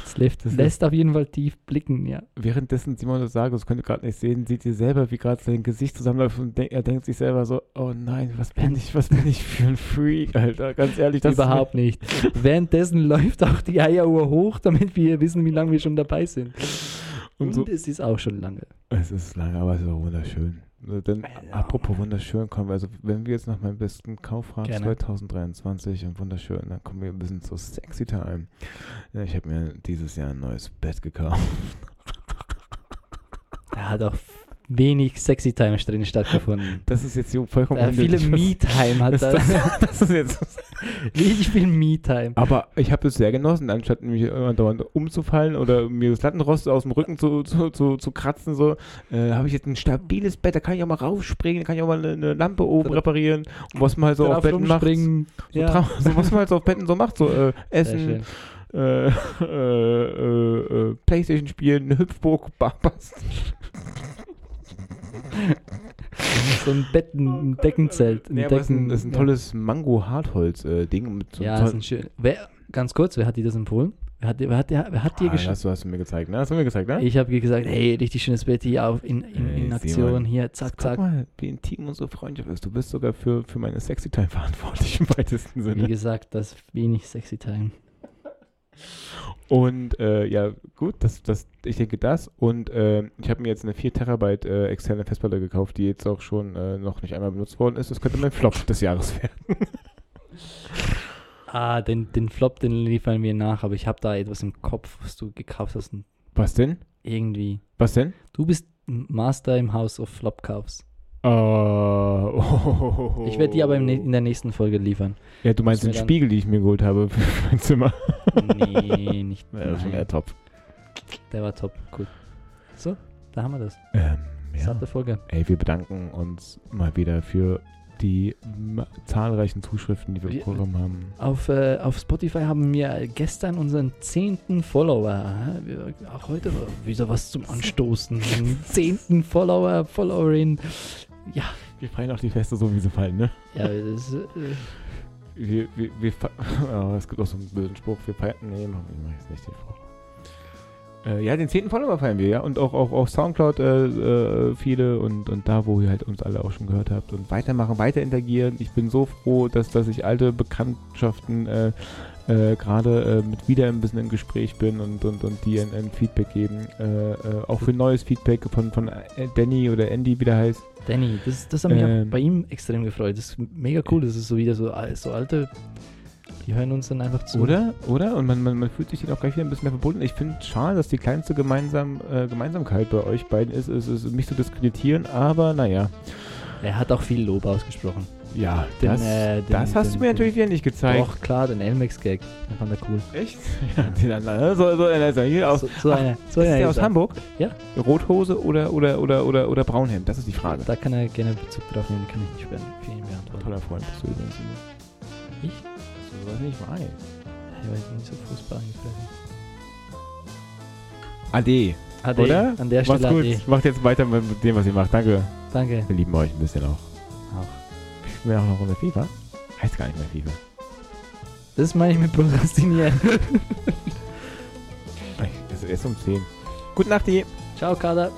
Das lässt, Das lässt auf jeden Fall tief blicken, ja. Währenddessen Simon das sagt, das könnt ihr gerade nicht sehen, seht ihr selber, wie gerade sein Gesicht zusammenläuft und denk, er denkt sich selber so, oh nein, was bin ich, was bin ich für ein Freak, Alter, ganz ehrlich. Das ist Überhaupt nicht. Währenddessen läuft auch die Eieruhr hoch, damit wir wissen, wie lange wir schon dabei sind. Und Und, so- es ist auch schon lange. Es ist lange, aber es ist auch wunderschön. Also Denn, Ja. apropos wunderschön, kommen wir, also wenn wir jetzt nach meinem besten Kauf fragen, Gerne. 2023 und wunderschön, dann kommen wir ein bisschen zu Sexy Time. Ich habe mir dieses Jahr ein neues Bett gekauft. Da hat auch wenig Sexy Time drin stattgefunden. <laughs> Das ist jetzt vollkommen Da viele. Me-Time hat das, <laughs> da. das, das ist jetzt <laughs> Richtig viel Me-Time. Aber ich habe es sehr genossen, anstatt mich immer dauernd umzufallen oder mir das Lattenrost aus dem Rücken zu, zu, zu, zu kratzen, so, äh, habe ich jetzt ein stabiles Bett, da kann ich auch mal raufspringen, da kann ich auch mal eine, eine Lampe oben reparieren und was man halt so auf Betten macht. So. Ja. so was man halt so auf Betten so macht, so äh, Essen, äh, äh, äh, äh, Playstation spielen, eine Hüpfburg, Barbas. So ein Betten, ein Deckenzelt. Ein Nee, aber das ist ein, Decken, das ist ein tolles Mango-Hartholz-Ding mit so Ja, ist ein schön. Wer, ganz kurz, wer hat dir das empfohlen? Wer hat, dir- wer hat, dir- wer hat dir ah, hast, du, hast du mir gezeigt, ne? Hast du mir gezeigt, ne? Ich habe gesagt, hey, richtig schönes Bett hier auf, in, in, Hey, in Aktion, Simon. hier, zack, Guck zack. mal, wie intim unsere Freundschaft ist. Du bist sogar für, für meine Sexy Time <laughs> verantwortlich im weitesten Wie Sinne. gesagt, das wenig Sexy Time. Und äh, ja, gut, das, das, ich denke das. Und äh, ich habe mir jetzt eine 4 Terabyte äh, externe Festplatte gekauft, die jetzt auch schon äh, noch nicht einmal benutzt worden ist. Das könnte mein Flop des Jahres werden. <laughs> Ah, den, den Flop, den liefern wir nach, aber ich habe da etwas im Kopf, was du gekauft hast. Was denn? Irgendwie. Was denn? Du bist Master im House of Flop-Kaufs. Äh, oh, Ich werde die aber in der nächsten Folge liefern. Ja, du meinst den Spiegel, die ich mir geholt habe für <laughs> mein Zimmer. Nee, nicht. <laughs> Ja, das eher top. Der war top. Cool. So, da haben wir das. Ähm, ja. Folge. Ey, wir bedanken uns mal wieder für die zahlreichen Zuschriften, die wir Wir- bekommen haben. Auf, äh, auf Spotify haben wir gestern unseren zehnten Follower. Wir, auch heute war wieder was zum Anstoßen. Den zehnten Follower, Followerin. Ja, Wir feiern auch die Feste so, wie sie fallen, ne? ja, das, äh, Wir, wir, wir oh, <laughs> es gibt auch so einen blöden Spruch, wir feiern, nee, mach, ich mach jetzt nicht den Spruch. Äh, ja, den 10. Follower feiern wir, ja. Und auch, auch auf Soundcloud äh, äh, viele und, und da, wo ihr halt uns alle auch schon gehört habt. Und weitermachen, weiter interagieren. Ich bin so froh, dass, dass ich alte Bekanntschaften äh, äh, gerade äh, mit wieder ein bisschen im Gespräch bin und, und, und die ein, ein Feedback geben. Auch für neues Feedback von, von Danny oder Andy, wie der heißt. Danny, das, das hat mich Ähm. bei ihm extrem gefreut. Das ist mega cool. Das ist so wieder so, so alte, die hören uns dann einfach zu. Oder? Oder? Und man, man, man fühlt sich dann auch gleich wieder ein bisschen mehr verbunden. Ich finde es schade, dass die kleinste gemeinsam, äh, Gemeinsamkeit bei euch beiden ist, ist, ist mich zu diskreditieren, aber naja. Er hat auch viel Lob ausgesprochen. Ja, Den, das, äh, den- das hast den- du mir natürlich wieder nicht gezeigt. Doch, klar, den Elmex-Gag. Den fand er cool. Echt? <laughs> Ja, den so, so, so, hier aus, So, so Ach, einer, so ist einer der aus. Hamburg? Ja. Rothose oder, oder, oder, oder, oder Braunhemd? Das ist die Frage. Da kann er gerne Bezug drauf nehmen, kann ich nicht für, für ihn beantworten. Toller Freund bist du übrigens. Ich? Dass du das nicht weißt. Ich weiß nicht so Fußball angefressen. Ade. Ade. Oder? An der Macht's Stelle gut. Ade. Macht jetzt weiter mit dem, was ihr macht. Danke. Danke. Wir lieben euch ein bisschen. Auch. Spielen wir auch noch Runde FIFA? Heißt gar nicht mehr FIFA. Das meine ich mit Prokrastinieren. <laughs> Es ist um 10. Gute Nacht, die. Ciao, Kader.